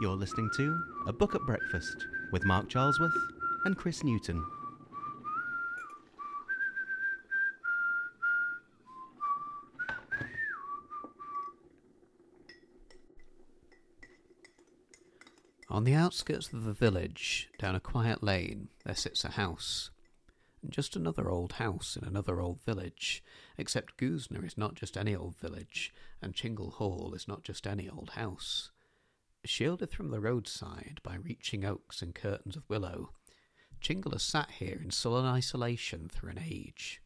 You're listening to A Book at Breakfast with Mark Charlesworth and Chris Newton. On the outskirts of the village, down a quiet lane, there sits a house. And Just another old house in another old village, except Goosnargh is not just any old village, and Chingle Hall is not just any old house. Shielded from the roadside by reaching oaks and curtains of willow, Chingle has sat here in sullen isolation through an age.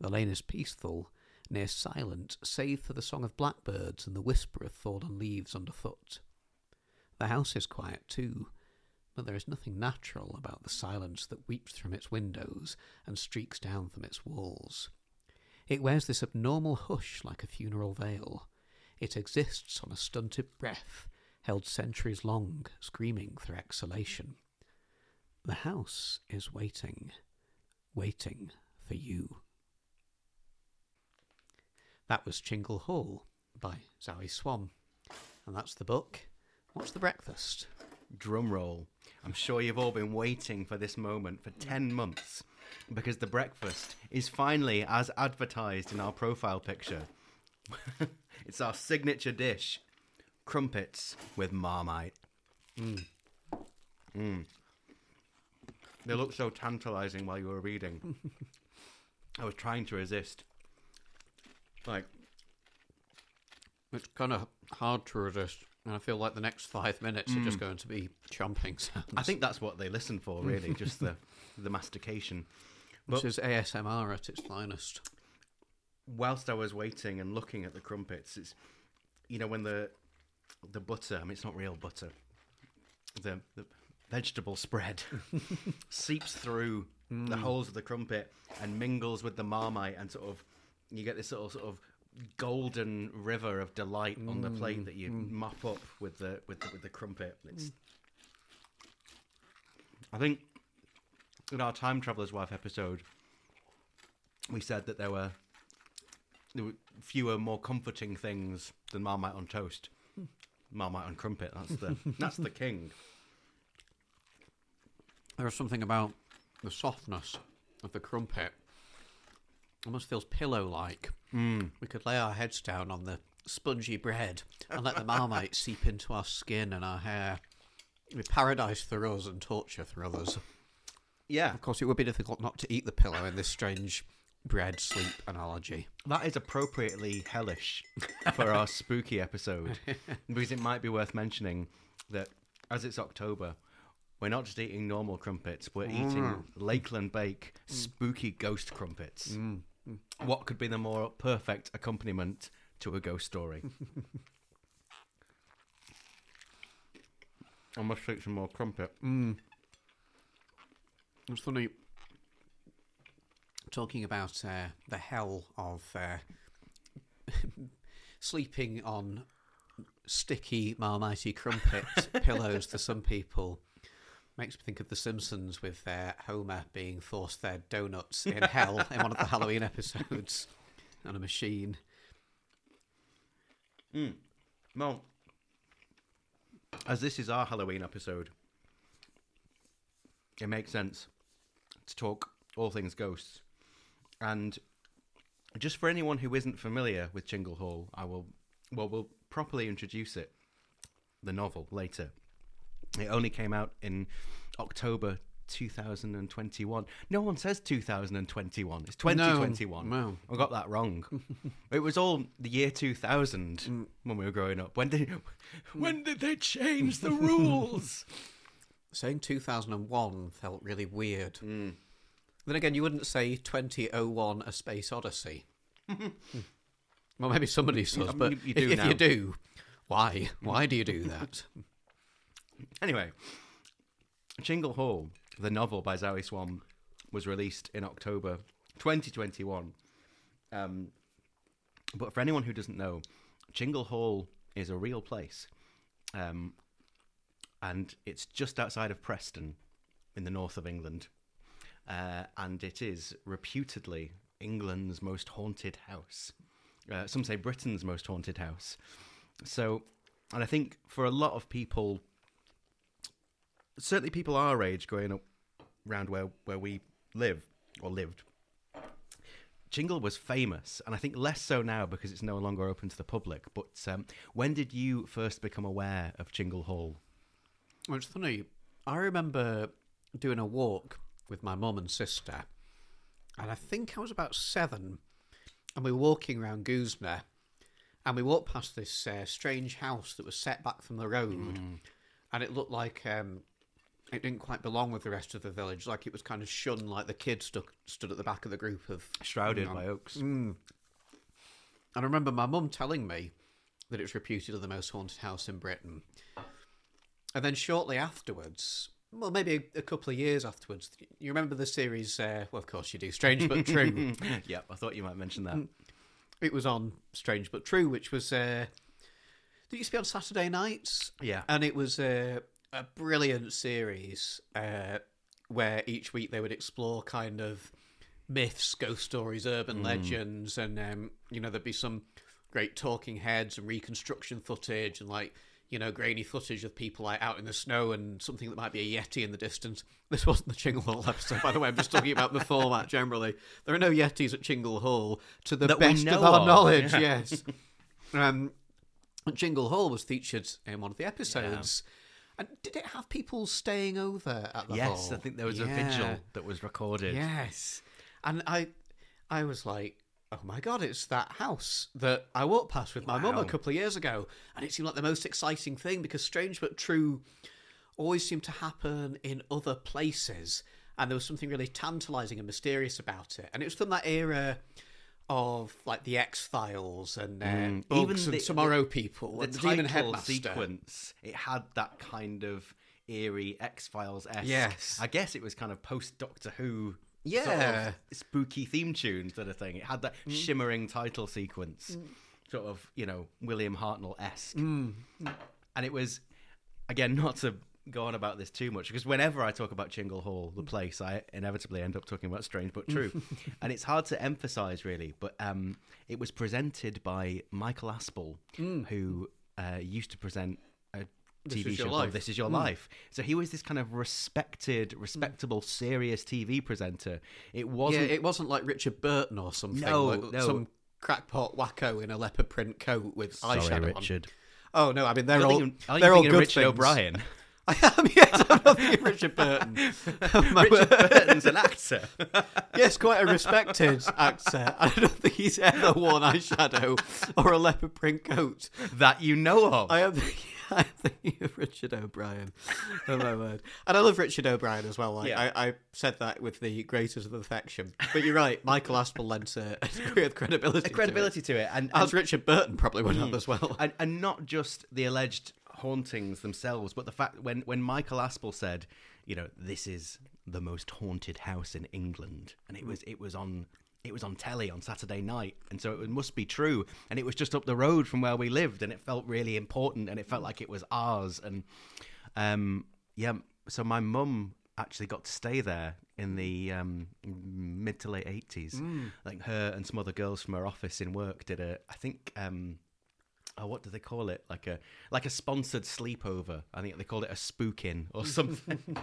The lane is peaceful, near silent, save for the song of blackbirds and the whisper of fallen leaves underfoot. The house is quiet too, but there is nothing natural about the silence that weeps from its windows and streaks down from its walls. It wears this abnormal hush like a funeral veil. It exists on a stunted breath, held centuries long, screaming through exhalation. The house is waiting, waiting for you. That was Chingle Hall by Zowie Swan. And that's the book. What's the breakfast? Drum roll. I'm sure you've all been waiting for this moment for 10 months because the breakfast is finally as advertised in our profile picture. it's our signature dish crumpets with marmite. Mm. Mm. They look so tantalizing while you were reading. I was trying to resist. Like, It's kind of hard to resist, and I feel like the next five minutes are just going to be chomping sounds. I think that's what they listen for, really, just the the mastication. this is ASMR at its finest. whilst I was waiting and looking at the crumpets, it's you know when the the butter, I mean it's not real butter, the the vegetable spread seeps through the mm. holes of the crumpet and mingles with the marmite and sort of you get this sort of, sort of golden river of delight on the plate mm, that you mm. mop up with the with the, with the crumpet. It's I think in our time traveler's wife episode we said that there were there were fewer, more comforting things than Marmite on toast. Marmite and crumpet. That's the that's the king. There is something about the softness of the crumpet. Almost feels pillow-like. Mm. We could lay our heads down on the spongy bread and let the marmite seep into our skin and our hair. It'd be paradise for us and torture for others. Yeah, Of course, it would be difficult not to eat the pillow in this strange bread sleep analogy. that is appropriately hellish for our spooky episode because it might be worth mentioning that as it's October, we're not just eating normal crumpets. We're mm. eating Lakeland Bake mm. spooky ghost crumpets. Mm. What could be the more perfect accompaniment to a ghost story? I must take some more crumpet. It's funny talking about uh, the hell of uh, sleeping on sticky marmitey crumpet pillows to some people. Makes me think of The Simpsons with uh, Homer being forced fed donuts in hell in one of the Halloween episodes on a machine. Well, as this is our Halloween episode, it makes sense to talk all things ghosts. And just for anyone who isn't familiar with Chingle Hall, I will, well, we'll properly introduce it, the novel, later. It only came out in October 2021. No one says 2021. It's 2021. no. I got that wrong. it was all the year 2000 mm. when we were growing up. When did mm. when did they change the rules? Saying 2001 felt really weird. Mm. Then again, you wouldn't say 2001 A Space Odyssey. well, maybe somebody mean, but you- you if, if you do, why? Why do you do that? anyway, Chingle Hall, the novel by Zowie Swan, was released in October 2021. Um, but for anyone who doesn't know, Chingle Hall is a real place. Um, and it's just outside of Preston in the north of England. Uh, and it is reputedly England's most haunted house. Uh, some say Britain's most haunted house. So, and I think for a lot of people certainly people our age growing up around where, where we live or lived, Chingle was famous, and I think less so now because it's no longer open to the public. But um, when did you first become aware of Chingle Hall? Well, it's funny. I remember doing a walk with my mum and sister, and I think I was about seven, and we were walking around Goosnargh, and we walked past this uh, strange house that was set back from the road, and it looked like um, it didn't quite belong with the rest of the village. Like it was kind of shunned, like the kids stuck, stood at the back of the group of Shrouded by oaks. And I remember my mum telling me that it's reputed as the most haunted house in Britain. And then shortly afterwards, well, maybe a, a couple of years afterwards, you remember the series? Uh, well, of course you do. Strange but true. yep, I thought you might mention that. it was on Strange but True, which was uh, that used to be on Saturday nights. Yeah. and it was uh, a brilliant series uh, where each week they would explore kind of myths, ghost stories, urban legends, and um, you know there'd be some great talking heads and reconstruction footage and like you know grainy footage of people like out in the snow and something that might be a yeti in the distance. This wasn't the Chingle Hall episode, by the way. I'm just talking about the format generally. There are no yetis at Chingle Hall to the That best of our of, knowledge. yeah. Yes. Um, Chingle Hall was featured in one of the episodes. And did it have people staying over at the yes, hall? I think there was a vigil that was recorded. Yes, and I, I was like, oh my god, it's that house that I walked past with my mum a couple of years ago, and it seemed like the most exciting thing because strange but true always seemed to happen in other places, and there was something really tantalizing and mysterious about it, and it was from that era. Of like the X Files and uh, Mm, Bugs even and the- Tomorrow People the and the Demon Headmaster. sequence, it had that kind of eerie X Files esque. Yes. I guess it was kind of post Doctor Who. Yeah. sort of spooky theme tune sort of thing. It had that mm. shimmering title sequence, mm. sort of you know William Hartnell esque, mm. and it was again not to go on about this too much because whenever I talk about Chingle Hall, the place, I inevitably end up talking about Strange but True, and it's hard to emphasize really. But um, it was presented by Michael Aspel, who uh, used to present This TV show called. This Is Your hmm. Life. So he was this kind of respected, hmm. respectable, serious TV presenter. It wasn't. it wasn't like Richard Burton or something. No, like no. some crackpot wacko in a leopard print coat with Sorry, eyeshadow on. Richard. Oh no, I mean they're all thinking- they're all good Richard things. O'Brien. I am, yes, I'm not thinking Richard Burton. Richard. Burton's an actor. yes, quite a respected actor. I don't think he's ever worn eyeshadow or a leopard print coat. that you know of. I am thinking, I'm thinking of Richard O'Brien. Oh my word! And I love Richard O'Brien as well. Like, Yeah. I, I said that with the greatest of affection. But you're right, Michael Aspel lent a, a degree of credibility. to it. credibility to it, and, as Richard Burton probably would have mm. as well. and and not just the alleged hauntings themselves, but the fact when when Michael Aspel said, you know, this is the most haunted house in England, and it mm. was it was on it was on telly on Saturday night, and so it must be true, and it was just up the road from where we lived, and it felt really important, and it felt like it was ours, and um, yeah, so my mum actually got to stay there in the um, mid to late eighties. Like her and some other girls from her office in work did a, I think, um, oh, what do they call it? Like a like a sponsored sleepover. I think they called it a spookin or something.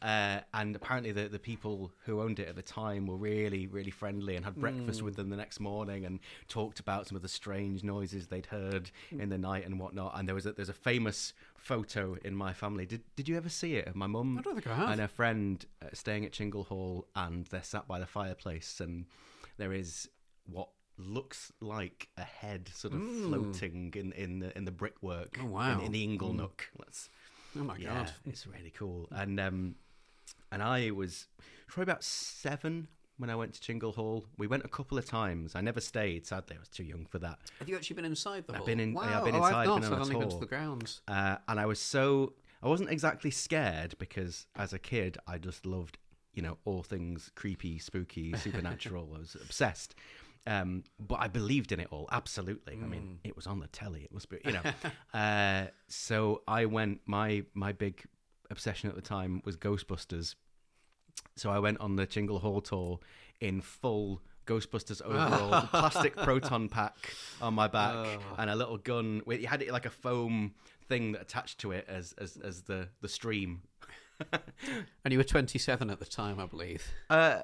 Uh, and apparently, the, the people who owned it at the time were really, really friendly and had breakfast with them the next morning and talked about some of the strange noises they'd heard in the night and whatnot. And there was a, there's a famous photo in my family. Did Did you ever see it? My mum I don't think I have. and her friend uh, staying at Chingle Hall, and they're sat by the fireplace, and there is what looks like a head sort of floating in in the in the brickwork Oh, wow. in, in the ingle nook. Let's Oh my yeah, god! it's really cool. And um, and I was probably about seven when I went to Chingle Hall. We went a couple of times. I never stayed. Sadly, I was too young for that. Have you actually been inside the hall? been in- Wow. yeah, I've been oh, inside, I've not. been on I've a only been to the grounds. Uh, and I was so I wasn't exactly scared because as a kid I just loved you know all things creepy, spooky, supernatural. I was obsessed. Um, but I believed in it all absolutely. I mean, it was on the telly. It must be, you know. uh, so I went. My my big obsession at the time was Ghostbusters. So I went on the Chingle Hall tour in full Ghostbusters overall, plastic proton pack on my back, and a little gun. With, you had it like a foam thing that attached to it as as as the the stream. And you were 27 at the time, I believe. Uh,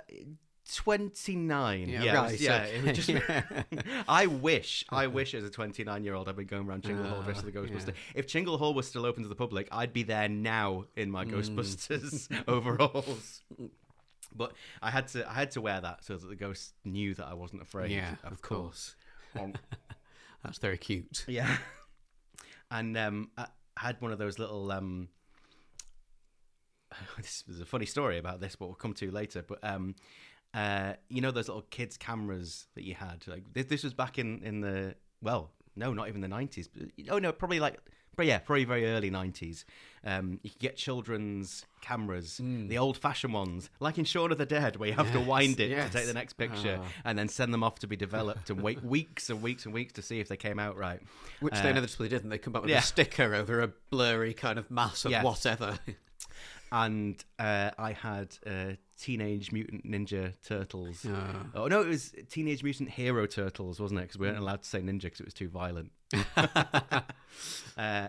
twenty nine. Yeah, it was- right. yeah. okay. Just, I wish, I wish as a 29 year old I'd been going around Chingle Hall dressed as the Ah, Ghostbuster. yeah. If Chingle Hall was still open to the public, I'd be there now in Mm. my Ghostbusters overalls. But I had to, I had to wear that so that the ghosts knew that I wasn't afraid. yeah, of, of course. That's very cute. yeah. And um, I had one of those little. Um, this is a funny story about this, but we'll come to later. But um, uh, you know those little kids' cameras that you had. Like this, this was back in in the well, no, not even the nineties. Oh no, probably like. But yeah, probably very early '90s. Um, you could get children's cameras, the old-fashioned ones, like in Shaun of the Dead, where you have to wind it yes. to take the next picture Ah. and then send them off to be developed and wait weeks and weeks and weeks to see if they came out right. Which Uh, they inevitably didn't. They come back with yeah. a sticker over a blurry kind of mass of Yes. whatever. and uh, I had uh, Teenage Mutant Ninja Turtles. Ah. Oh no, it was Teenage Mutant Hero Turtles, wasn't it? Because we weren't allowed to say ninja because it was too violent. uh,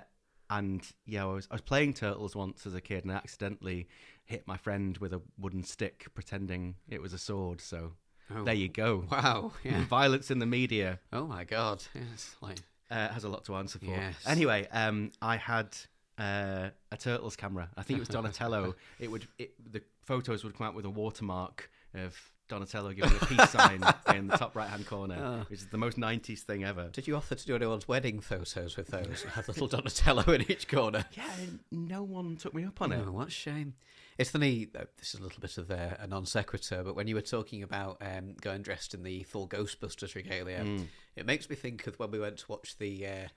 and yeah, I was I was playing Turtles once as a kid and I accidentally hit my friend with a wooden stick, pretending it was a sword. So Oh, there you go. Wow. Yeah. Violence in the media Oh my god. Yes. Like. uh, has a lot to answer for. Yes. Anyway, um, I had uh, a Turtles camera. I think it was Donatello. it would it, the photos would come out with a watermark of Donatello giving a peace sign in the top right hand corner, Ah. which is the most '90s thing ever. Did you offer to do anyone's wedding photos with those? Have little Donatello in each corner. Yeah, no one took me up on it. Oh, what a shame. It's funny, this is a little bit of uh, a non sequitur, but when you were talking about um, going dressed in the full Ghostbusters regalia, Mm. it makes me think of when we went to watch the uh,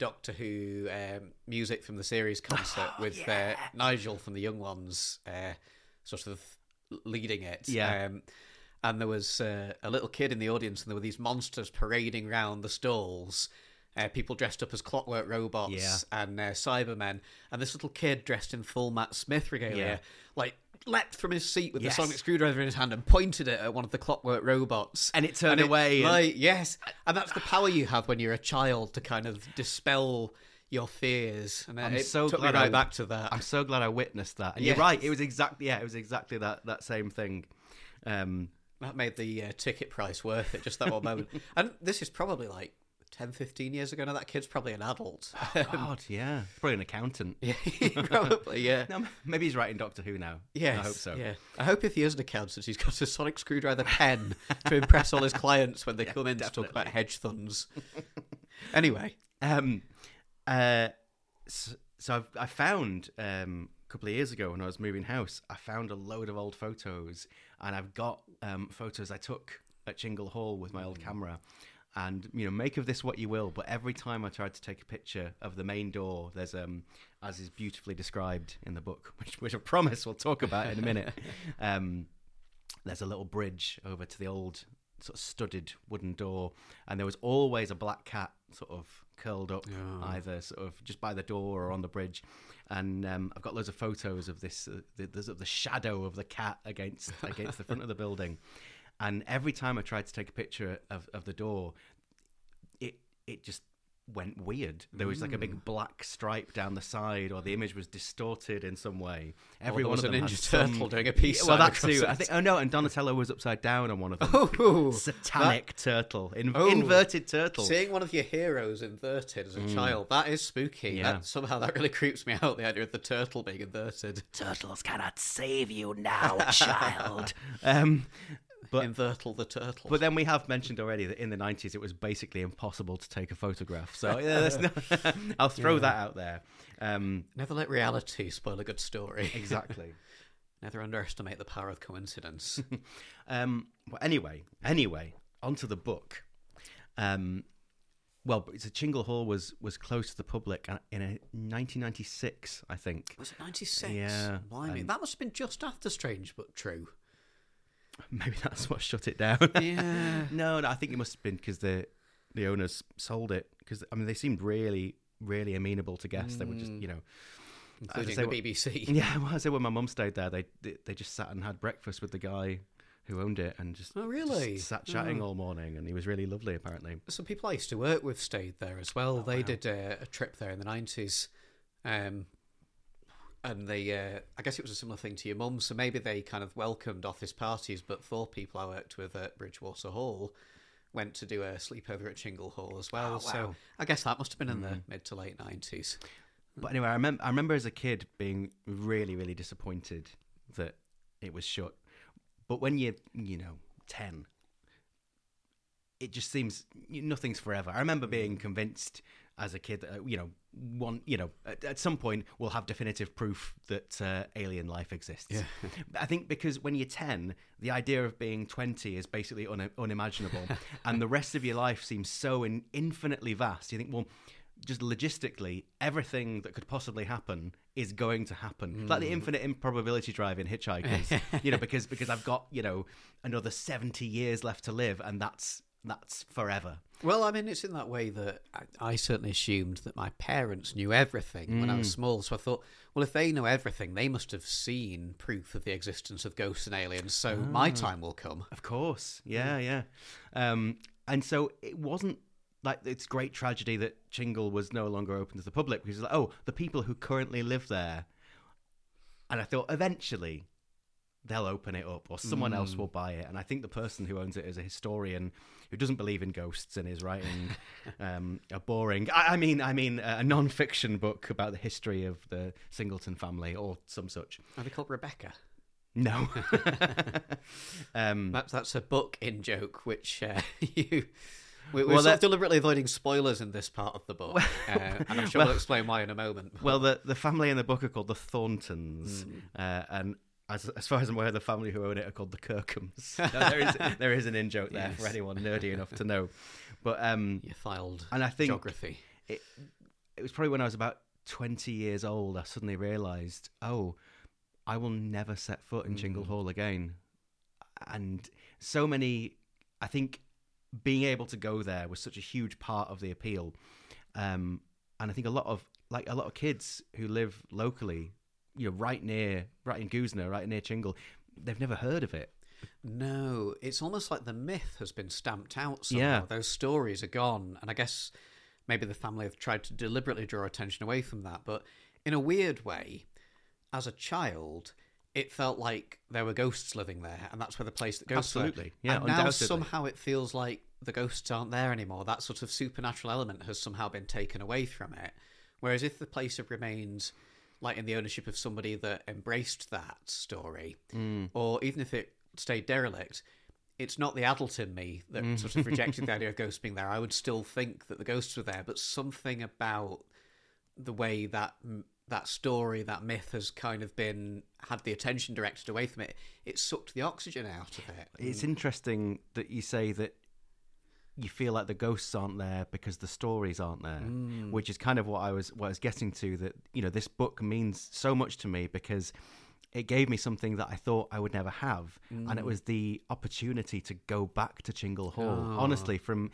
Doctor Who um, music from the series concert Oh, with uh, Nigel from the Young Ones uh, sort of leading it. Yeah. Um, and there was uh, a little kid in the audience, and there were these monsters parading round the stalls. Uh, people dressed up as clockwork robots Yeah. and uh, Cybermen, and this little kid dressed in full Matt Smith regalia, Yeah. like leapt from his seat with Yes. the sonic screwdriver in his hand and pointed it at one of the clockwork robots. And it turned away and- Right, yes, and that's the power you have when you're a child to kind of dispel your fears. And I'm it so took me glad right I- back to that. I'm so glad I witnessed that. And Yes. you're right. It was exactly yeah. It was exactly that that same thing. Um, That made the uh, ticket price worth it, just that one moment. And this is probably like 10, 15 years ago now. That kid's probably an adult. God, yeah, probably an accountant. yeah, probably, yeah. No, maybe he's writing Doctor Who now. Yes, I hope so. Yeah, I hope if he is an accountant, he's got a sonic screwdriver pen to impress all his clients when they come in to talk about hedge funds. anyway, Um, uh, so, so I've, I found um, a couple of years ago when I was moving house, I found a load of old photos, and I've got um, photos I took at Chingle Hall with my old camera. And you know, make of this what you will. But every time I tried to take a picture of the main door, there's um, as is beautifully described in the book, which, which I promise we'll talk about in a minute. um, there's a little bridge over to the old sort of studded wooden door, and there was always a black cat sort of curled up Oh. either sort of just by the door or on the bridge. And um, I've got loads of photos of this, uh, the, the, of the shadow of the cat against against the front of the building. And every time I tried to take a picture of, of the door, it it just went weird. There was like a Mm. big black stripe down the side, or the image was distorted in some way. Every there one was of a them Ninja had some- Turtle doing a Yeah, Well, that too. I think. Oh no, and Donatello was upside down on one of them. oh, Satanic turtle, in, Oh. inverted turtle. seeing one of your heroes inverted as a child, that is spooky. Mm. Yeah. That, somehow that really creeps me out. The idea of the turtle being inverted. Turtles cannot save you now, child. um, But- Invertle the turtle. but then we have mentioned already that in the nineties it was basically impossible to take a photograph. So yeah, I'll throw that out there. Um, Never let reality spoil a good story. exactly. Never underestimate the power of coincidence. Um, well, anyway, anyway, onto the book. Um, well, a Chingle Hall was was close to the public in a 1996, I think. Was it 96? Yeah, Blimey. and- that must have been just after Strange but True. Maybe that's what shut it down. Yeah. no, no, I think it must have been because the the owners sold it because I mean they seemed really really amenable to guests. They were just you know Including say the BBC. yeah. Well, I said when my mum stayed there, they, they they just sat and had breakfast with the guy who owned it and just Oh, really? just sat chatting Oh. all morning, and he was really lovely. Apparently, Some people I used to work with stayed there as well. they Oh, wow. did a, a trip there in the nineties, um, and they, uh, I guess it was a similar thing to your mum. So maybe they kind of welcomed office parties, but four people I worked with at Bridgewater Hall went to do a sleepover at Chingle Hall as well. Oh, So. I guess that must have been in the mid to late nineties. but anyway, I remember I remember as a kid being really really disappointed that it was shut. But when you're you know ten, it just seems nothing's forever. I remember being convinced as a kid uh, you know one you know at, at some point we'll have definitive proof that uh, alien life exists. Yeah. I think because when you're 10, the idea of being 20 is basically un- unimaginable, and the rest of your life seems so in- infinitely vast. You think, well, just logistically, everything that could possibly happen is going to happen. It's Like the infinite improbability drive in Hitchhikers, you know, because because I've got you know another 70 years left to live, and that's that's forever. Well, I mean, it's in that way that I, I certainly assumed that my parents knew everything when I was mm. small. So I thought, well, if they know everything, they must have seen proof of the existence of ghosts and aliens. So my ah. time will come. Of course, yeah, mm. yeah. Um, and so it wasn't like it's great tragedy that Chingle was no longer open to the public because, like, oh, the people who currently live there. And I thought eventually they'll open it up or someone else mm. will buy it. And I think the person who owns it is a historian who doesn't believe in ghosts and is writing um, a boring, I, I mean, I mean, a non-fiction book about the history of the Singleton family or some such. Are they called Rebecca? No. um, That's that's a book in joke, which uh, you. We, we're Well, sort of deliberately avoiding spoilers in this part of the book, uh, and I'm sure we'll explain why in a moment. Well, the the family in the book are called the Thorntons, Hmm. uh, and as as far as I'm aware, the family who own it are called the Kirkhams. Now, there is there is an in joke there for anyone nerdy enough to know. But um, you filed and I think geography. it it was probably when I was about 20 years old, I suddenly realised, oh, I will never set foot in Chingle Hall again. And so many, I think being able to go there was such a huge part of the appeal. Um, and I think a lot of, like a lot of kids who live locally, you know, right near, right in Goosnargh, right near Chingle, they've never heard of it. No, it's almost like the myth has been stamped out somehow. Yeah. Those stories are gone. And I guess maybe the family have tried to deliberately draw attention away from that. But in a weird way, as a child, it felt like there were ghosts living there. And that's where the place that ghosts were. Absolutely. Yeah, and now somehow it feels like the ghosts aren't there anymore. That sort of supernatural element has somehow been taken away from it. Whereas if the place had remained like in the ownership of somebody that embraced that story, Mm. or even if it stayed derelict, it's not the adult in me that Mm. sort of rejected the idea of ghosts being there. I would still think that the ghosts were there, but something about the way that that story, that myth, has kind of been had the attention directed away from it. It sucked the oxygen out of it. It's interesting that you say that you feel like the ghosts aren't there because the stories aren't there, mm. which is kind of what I was what I was getting to. That you know, this book means so much to me because it gave me something that I thought I would never have, and it mm. was the opportunity to go back to Chingle Hall. Honestly, oh. from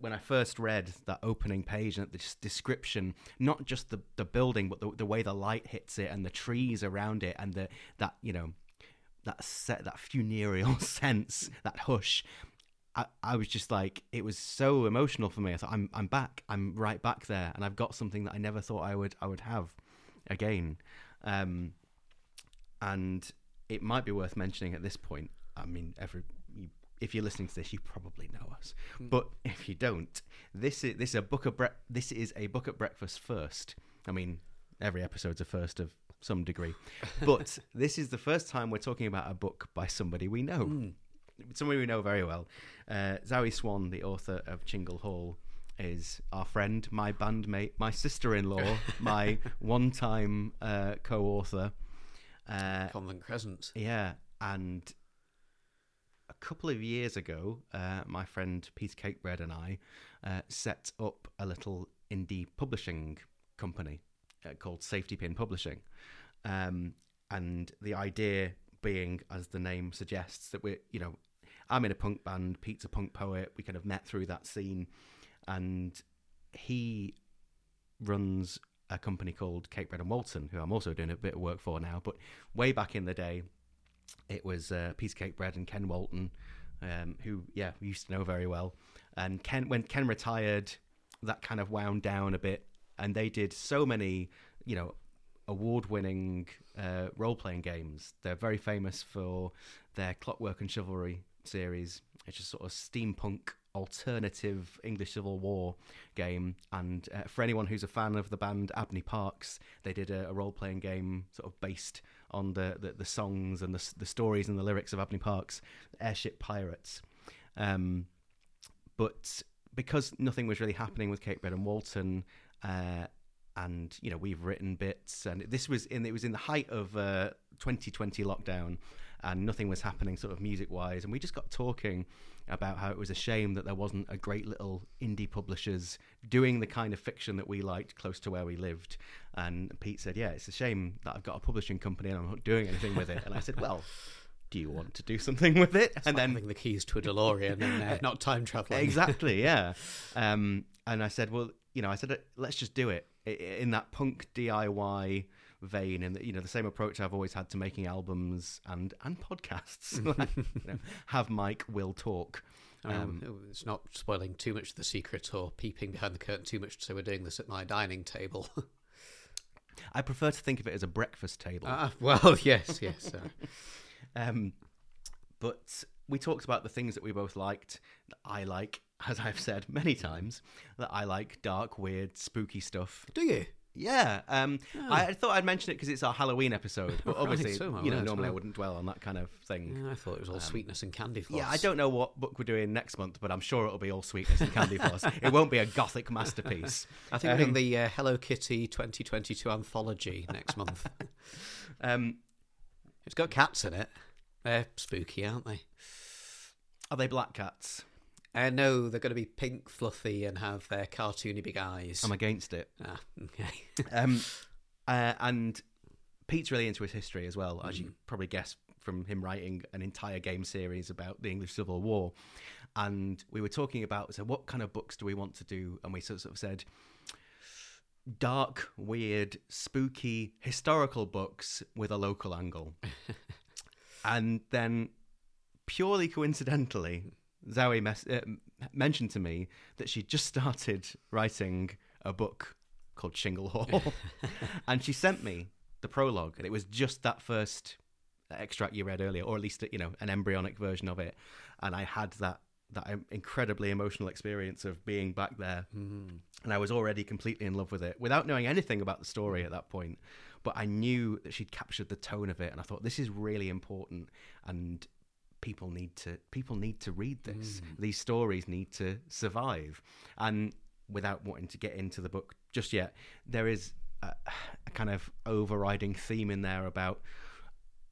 when I first read that opening page and the description, not just the the building, but the, the way the light hits it and the trees around it and the that you know that set that funereal sense, that hush. I, I was just like, it was so emotional for me. I thought, I'm I'm back. I'm right back there, and I've got something that I never thought I would I would have again. Um, and it might be worth mentioning at this point. I mean, every you, if you're listening to this, you probably know us, but if you don't, this is this is a book of bre- this is a book at breakfast first. I mean, every episode's a first of some degree, but this is the first time we're talking about a book by somebody we know, somebody we know very well. Uh, Zowie Swan, the author of Chingle Hall, is our friend, my bandmate, my sister-in-law, my one-time uh, co-author. Uh, Convent Crescent. yeah, and a couple of years ago, uh, my friend Peter Cakebread and I uh, set up a little indie publishing company uh, called Safety Pin Publishing, um, and the idea being, as the name suggests, that we're you know, I'm in a punk band, Pete's a punk poet. We kind of met through that scene, and he runs a company called Cakebread and Walton, who I'm also doing a bit of work for now. But way back in the day, it was uh, Cakebread and Ken Walton, um, who yeah we used to know very well. And Ken, when Ken retired, that kind of wound down a bit, and they did so many, you know, award-winning uh, role-playing games. They're very famous for their Clockwork and Chivalry series. It's just sort of steampunk alternative English Civil War game. And uh, for anyone who's a fan of the band Abney Parks, they did a, a role-playing game sort of based on the, the, the songs and the, the stories and the lyrics of Abney Parks, Airship Pirates. Um, but because nothing was really happening with Cakebread and Walton, uh, and you know we've written bits, and this was in it was in the height of uh, 2020 lockdown, and nothing was happening sort of music wise, and we just got talking about how it was a shame that there wasn't a great little indie publishers doing the kind of fiction that we liked close to where we lived. And Pete said, "Yeah, it's a shame that I've got a publishing company and I'm not doing anything with it." And I said, "Well." Do you want to do something with it? and then having the keys to a DeLorean and uh, not time traveling. exactly, yeah. Um, and I said, well, you know, I said, let's just do it in that punk DIY vein and you know the same approach I've always had to making albums and and podcasts. like, you know, have Mike will talk. Um, um, it's not spoiling too much of the secret or peeping behind the curtain too much. So we're doing this at my dining table. I prefer to think of it as a breakfast table. Uh, well, yes, yes. Uh. Um, but we talked about the things that we both liked. That I like, as I've said many times, that I like dark, weird, spooky stuff. Do you? Yeah, um, oh. I, thought I'd mention it because it's our Halloween episode, but obviously, right, so you know, normally I wouldn't dwell on that kind of thing. Yeah, I thought it was all um, sweetness and candy floss. Yeah, I don't know what book we're doing next month, but I'm sure it'll be all sweetness and candy floss. it won't be a gothic masterpiece. I think um, we're doing the uh, Hello Kitty 2022 anthology next month. um, it's got cats in it. They're spooky, aren't they? Are they black cats? Uh, no, they're going to be pink, fluffy, and have their cartoony big eyes. I'm against it. Ah, okay. um, uh, and Pete's really into his history as well, as mm. you probably guess from him writing an entire game series about the English Civil War. And we were talking about so what kind of books do we want to do? And we sort of said dark, weird, spooky, historical books with a local angle. and then, purely coincidentally, Zowie mes- uh, mentioned to me that she just started writing a book called Chingle Hall, and she sent me the prologue, and it was just that first extract you read earlier, or at least you know an embryonic version of it, and I had that that incredibly emotional experience of being back there, mm-hmm. and I was already completely in love with it without knowing anything about the story at that point. But I knew that she'd captured the tone of it, and I thought this is really important, and people need to people need to read this. Mm. These stories need to survive, and without wanting to get into the book just yet, there is a, a kind of overriding theme in there about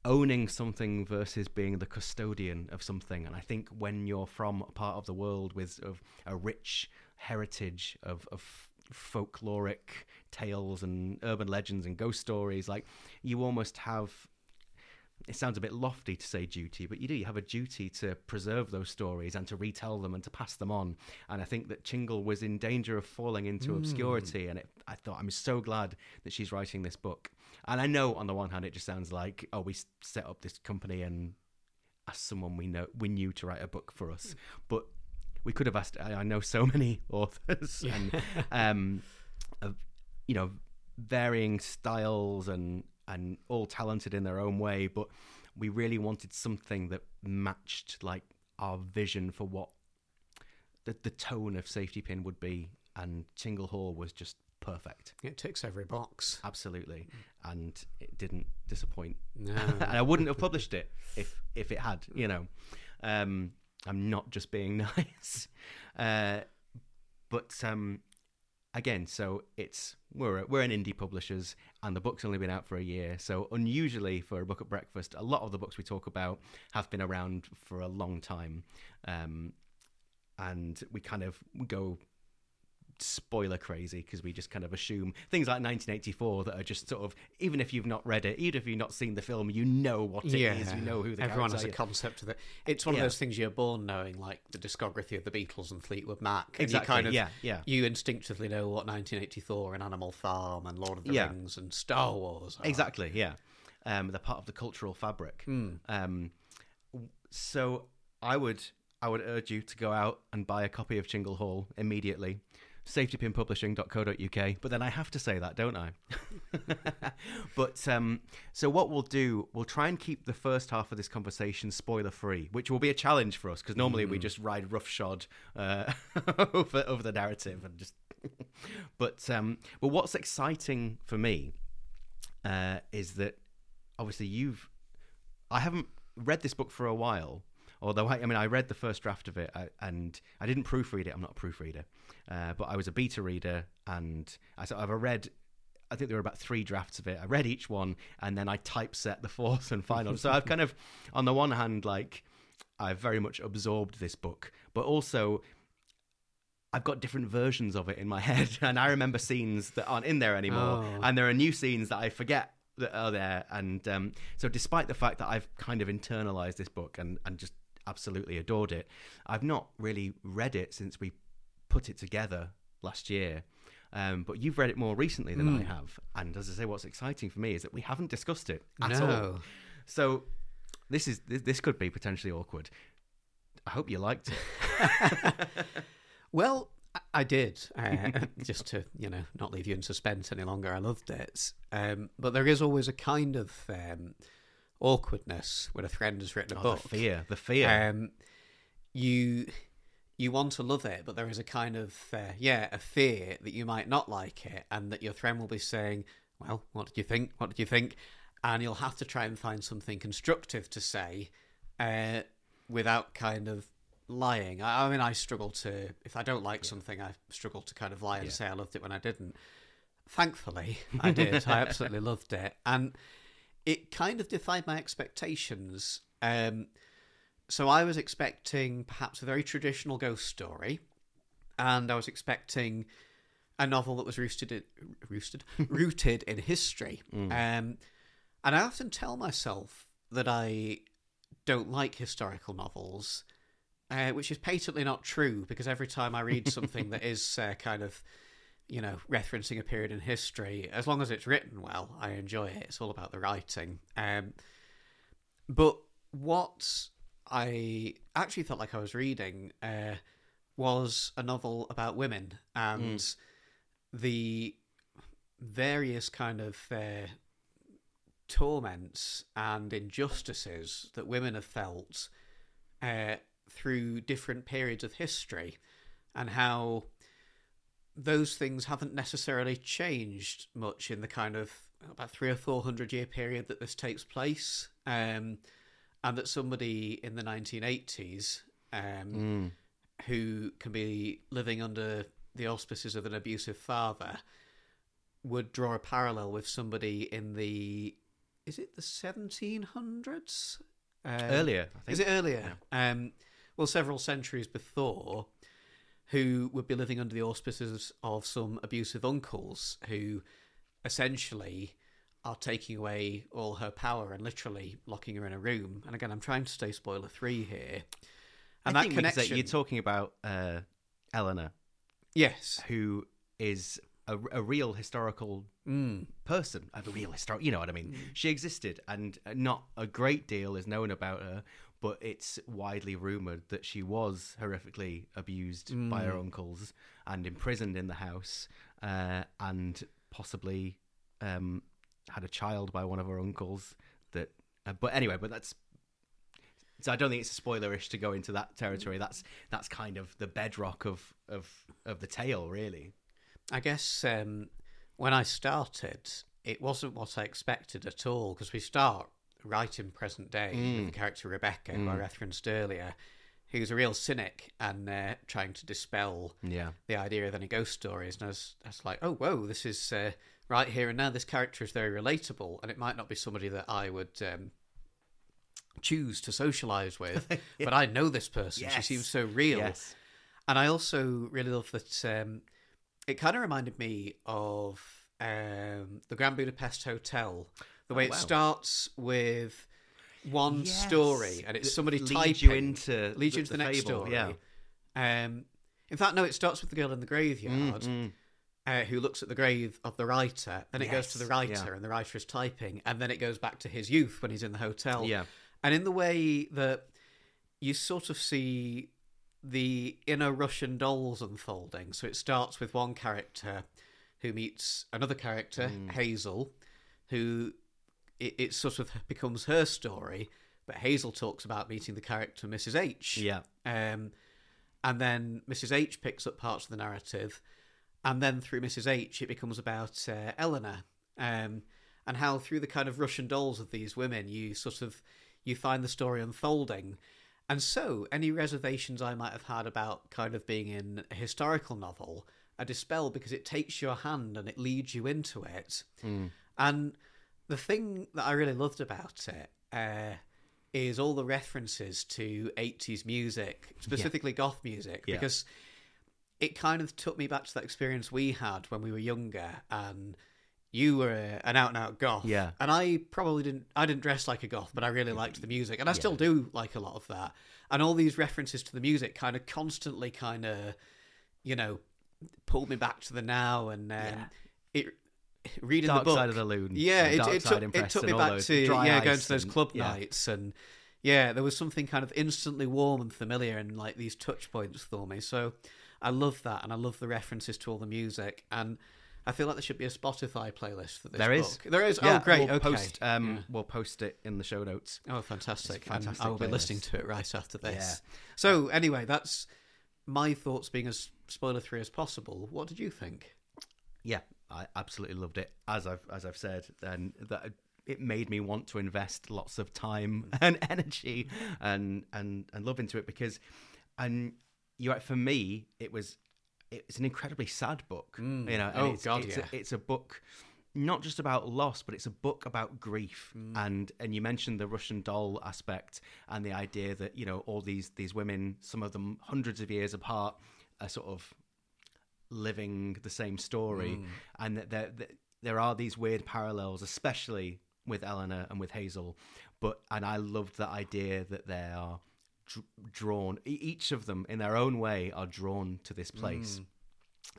owning something versus being the custodian of something. And I think when you're from a part of the world with of a rich heritage of, of folkloric tales and urban legends and ghost stories, like you almost have. It sounds a bit lofty to say duty, but you do. You have a duty to preserve those stories and to retell them and to pass them on. And I think that Chingle was in danger of falling into mm. obscurity. And it, I thought, I'm so glad that she's writing this book and I know on the one hand it just sounds like oh we set up this company and asked someone we know we knew to write a book for us, but we could have asked. I, know so many authors yeah. and um, of, you know varying styles and and all talented in their own way, but we really wanted something that matched like our vision for what the the tone of Safety Pin would be, and Chingle Hall was just perfect. It ticks every box. Absolutely. And it didn't disappoint. No. and I wouldn't have published it if if it had, you know. Um, I'm not just being nice. Uh, but um, again, so it's we're we're an indie publishers, and the book's only been out for a year. So unusually for a book at breakfast, a lot of the books we talk about have been around for a long time, um, and we kind of go spoiler crazy because we just kind of assume things like 1984 that are just sort of even if you've not read it, even if you've not seen the film, you know what it yeah. is, you know who the everyone has a concept of it. It's one yeah. of those things you're born knowing, like the discography of the Beatles and Fleetwood Mac. And exactly. You kind of, yeah, yeah. You instinctively know what 1984 and Animal Farm and Lord of the yeah. Rings and Star Wars. Are. Exactly. Yeah. Um, they're part of the cultural fabric. Hmm. Um, so I would I would urge you to go out and buy a copy of Chingle Hall immediately. safetypinpublishing.co.uk. But then I have to say that, don't I? but um, so what we'll do, we'll try and keep the first half of this conversation spoiler free, which will be a challenge for us because normally we just ride roughshod uh, over over the narrative and just. but um, but what's exciting for me uh, is that obviously you've I haven't read this book for a while. Although I, I mean, I read the first draft of it I, and I didn't proofread it. I'm not a proofreader, uh, but I was a beta reader, and I sort of I read. I think there were about three drafts of it. I read each one, and then I typeset the fourth and final. so I've kind of, on the one hand, like I've very much absorbed this book, but also I've got different versions of it in my head, and I remember scenes that aren't in there anymore, Oh. and there are new scenes that I forget that are there. And um, so, despite the fact that I've kind of internalized this book and and just absolutely adored it, I've not really read it since we put it together last year. Um, but you've read it more recently than I have, and as I say, what's exciting for me is that we haven't discussed it at all. So this is this, this could be potentially awkward. I hope you liked it. Well, I- I did. Uh, just to you know not leave you in suspense any longer. I loved it, um, but there is always a kind of um, awkwardness when a friend has written a Oh, book. the fear, the fear. Um, you you want to love it, but there is a kind of uh, yeah a fear that you might not like it, and that your friend will be saying, "Well, what did you think? What did you think?" And you'll have to try and find something constructive to say uh, without kind of lying. I, I mean, I struggle to if I don't like something, I struggle to kind of lie and Yeah. say I loved it when I didn't. Thankfully, I did. I absolutely loved it, and it kind of defied my expectations. Um, so I was expecting perhaps a very traditional ghost story, and I was expecting a novel that was roosted in, roosted rooted in history. Um, and I often tell myself that I don't like historical novels, uh, which is patently not true because every time I read something that is uh, kind of, you know, referencing a period in history, as long as it's written well, I enjoy it. It's all about the writing. Um, but what I actually felt like I was reading uh, was a novel about women and the various kind of uh, torments and injustices that women have felt uh, through different periods of history and how those things haven't necessarily changed much in the kind of about three or four hundred year period that this takes place um, and that somebody in the 1980s um, who can be living under the auspices of an abusive father would draw a parallel with somebody in the is it the 1700s um, Earlier, I think. is it earlier? Um, well several centuries before who would be living under the auspices of some abusive uncles who essentially are taking away all her power and literally locking her in a room and again i'm trying to stay spoiler free here and I that connection you're talking about uh, Eleanor, yes who is a, a real historical mm. person, a real historical, You know what I mean? She existed, and not a great deal is known about her. But it's widely rumored that she was horrifically abused by her uncles and imprisoned in the house, uh, and possibly um, had a child by one of her uncles. That, uh, but anyway, but that's so I don't think it's spoilerish to go into that territory. That's that's kind of the bedrock of of of the tale, really. I guess um, when I started, it wasn't what I expected at all because we start right in present day with the character Rebecca, who I referenced earlier, who's a real cynic and uh, trying to dispel Yeah, the idea of any ghost stories. And I was, I was like, oh, whoa, this is uh, right here and now. This character is very relatable, and it might not be somebody that I would. Um, choose to socialize with but i know this person she seems so real yes, and I also really love that um, it kind of reminded me of um, the Grand Budapest Hotel. The way Oh, it starts with one Yes. story, and it's somebody leads typing you into leads the- you into the, the next fable, story. yeah. Um, in fact, no, it starts with the girl in the graveyard, Mm, mm. uh, who looks at the grave of the writer. Then it goes to the writer, yeah. and the writer is typing, and then it goes back to his youth when he's in the hotel. Yeah. and in the way that you sort of see the inner Russian dolls unfolding. So it starts with one character who meets another character, Mm. Hazel, who it, it sort of becomes her story. But Hazel talks about meeting the character Mrs. H. Yeah. Um, and then Mrs. H picks up parts of the narrative, and then through Mrs. H, it becomes about uh, Eleanor, um, and how through the kind of Russian dolls of these women, you sort of you find the story unfolding. And so, any reservations I might have had about kind of being in a historical novel are dispelled because it takes your hand and it leads you into it. And the thing that I really loved about it uh, is all the references to 80s music, specifically goth music, Yeah. because it kind of took me back to that experience we had when we were younger and you were an out and out goth. Yeah. and i probably didn't i didn't dress like a goth but i really liked the music and i still do like a lot of that. And all these references to the music kind of constantly kind of you know pulled me back to the now and um, it reading Dark the book Side of the Loon. yeah, it, it took, it took me back to yeah, going to those and- club yeah. nights and yeah, there was something kind of instantly warm and familiar and like these touch points for me. So I love that, and I love the references to all the music, and I feel like there should be a Spotify playlist for this. There is. book. There is. Yeah, oh, great. We'll okay. post, um, Yeah. We'll post it in the show notes. Oh, fantastic! Fantastic I will be listening to it right after this. Yeah. So anyway, that's my thoughts. Being as spoiler free as possible. What did you think? Yeah, I absolutely loved it. As I've as I've said, and that it made me want to invest lots of time and energy and and and love into it because, and you're right. For me, it was it's an incredibly sad book. Mm. You know, Oh, it's, God, it's yeah. a, it's a book. Not just about loss, but it's a book about grief, mm. and and you mentioned the Russian doll aspect and the idea that you know all these these women, some of them hundreds of years apart, are sort of living the same story, and that there that there are these weird parallels, especially with Eleanor and with Hazel. But and I loved the idea that they are dr- drawn. Each of them, in their own way, are drawn to this place,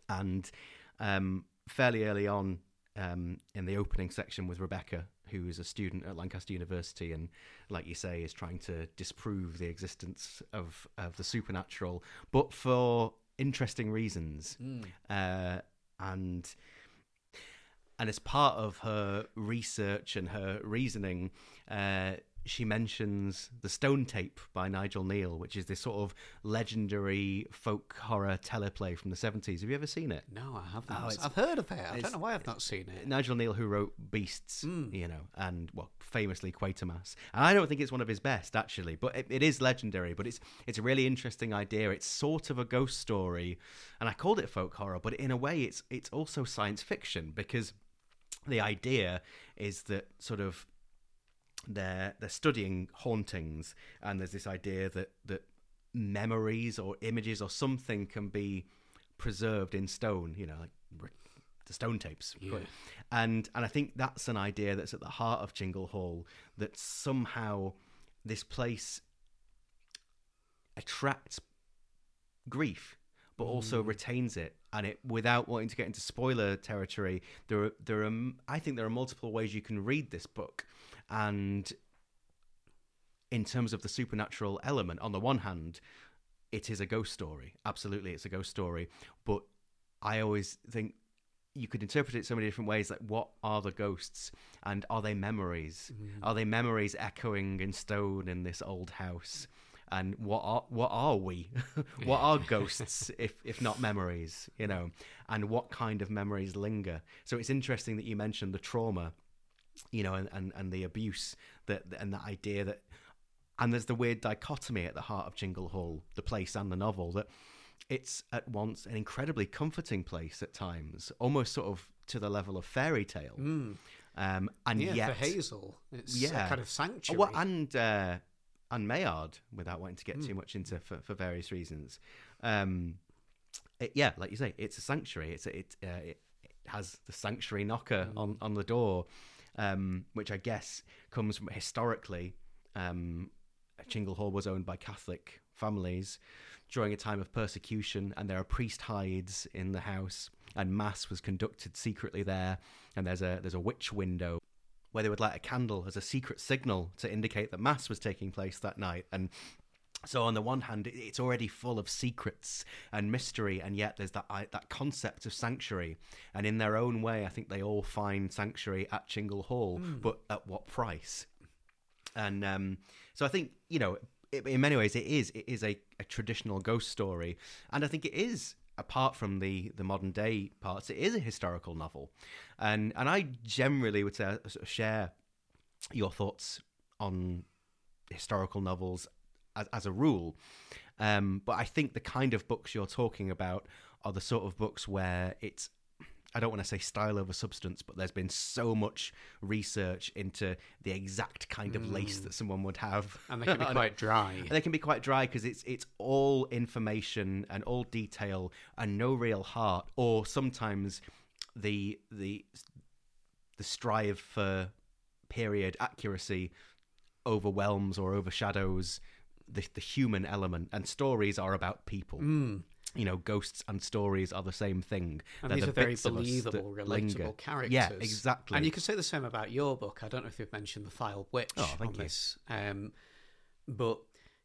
and um, fairly early on. Um, in the opening section with Rebecca, who is a student at Lancaster University, and like you say, is trying to disprove the existence of of the supernatural, but for interesting reasons. Uh, and and as part of her research and her reasoning, uh, she mentions the Stone Tape by Nigel Kneale, which is this sort of legendary folk horror teleplay from the seventies. Have you ever seen it? No, I haven't. Oh, I've heard of it. I don't know why I've not seen it. Nigel Kneale, who wrote Beasts, hmm. you know, and well, famously Quatermass. And I don't think it's one of his best, actually, but it, it is legendary. But it's it's a really interesting idea. It's sort of a ghost story, and I called it folk horror, but in a way, it's it's also science fiction because the idea is that sort of they're they're studying hauntings, and there's this idea that that memories or images or something can be preserved in stone. You know, like the stone tapes. yeah. And and I think that's an idea that's at the heart of Chingle Hall. That somehow this place attracts grief but also mm. retains it and it without wanting to get into spoiler territory there are there are i think there are multiple ways you can read this book and in terms of the supernatural element on the one hand it is a ghost story. Absolutely it's a ghost story. But i always think you could interpret it so many different ways like what are the ghosts? And are they memories? Mm, are they memories echoing in stone in this old house? And what are what are we? What are ghosts if if not memories you know? And what kind of memories linger? So it's interesting that you mentioned the trauma you know and and, and the abuse that and the idea that and there's the weird dichotomy at the heart of Chingle Hall, the place and the novel, that it's at once an incredibly comforting place at times, almost sort of to the level of fairy tale. Um, and. Yeah, yet, for Hazel, it's Yeah. a kind of sanctuary. well, and uh, and Maillard, without wanting to get too much into for, for various reasons. Um, it, yeah, like you say, it's a sanctuary. It's a, it, uh, it it has the sanctuary knocker on on the door, um, which I guess comes from historically. Um, Chingle Hall was owned by Catholic families during a time of persecution, and there are priest hides in the house. and mass was conducted secretly there. And there's a there's a witch window where they would light a candle as a secret signal to indicate that mass was taking place that night. And so on the one hand, it's already full of secrets and mystery, and yet there's that that concept of sanctuary. And in their own way, I think they all find sanctuary at Chingle Hall, but at what price? And um, so I think you know, it, in many ways, it is it is a, a traditional ghost story, and I think it is apart from the the modern day parts, it is a historical novel, and and I generally would say sort of share your thoughts on historical novels as, as a rule. Um, but I think the kind of books you're talking about are the sort of books where it's I don't want to say style over substance, but there's been so much research into the exact kind of lace that someone would have, And they can be quite dry. and they can be quite dry because it's it's all information and all detail and no real heart, or sometimes the the the strive for period accuracy overwhelms or overshadows the the human element. And stories are about people. You know, ghosts and stories are the same thing. And They're these the are very believable, relatable linger. characters. Yeah, exactly. And you could say the same about your book. I don't know if you've mentioned the Filed Witch Oh, thank on you. this, um, but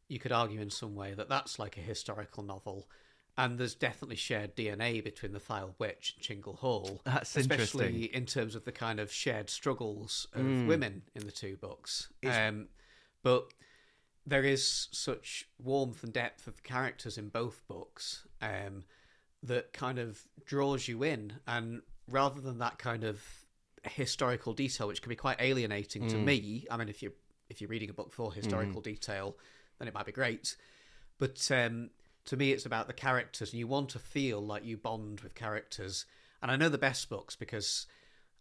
you could argue in some way that that's like a historical novel. And there's definitely shared DNA between the Filed Witch and Chingle Hall. That's especially interesting. Mm. in terms of the kind of shared struggles of women in the two books. Um, but there is such warmth and depth of characters in both books um, that kind of draws you in. And rather than that kind of historical detail, which can be quite alienating to me, I mean, if you're if you're reading a book for historical detail, then it might be great. But um, to me, it's about the characters, and you want to feel like you bond with characters. And I know the best books because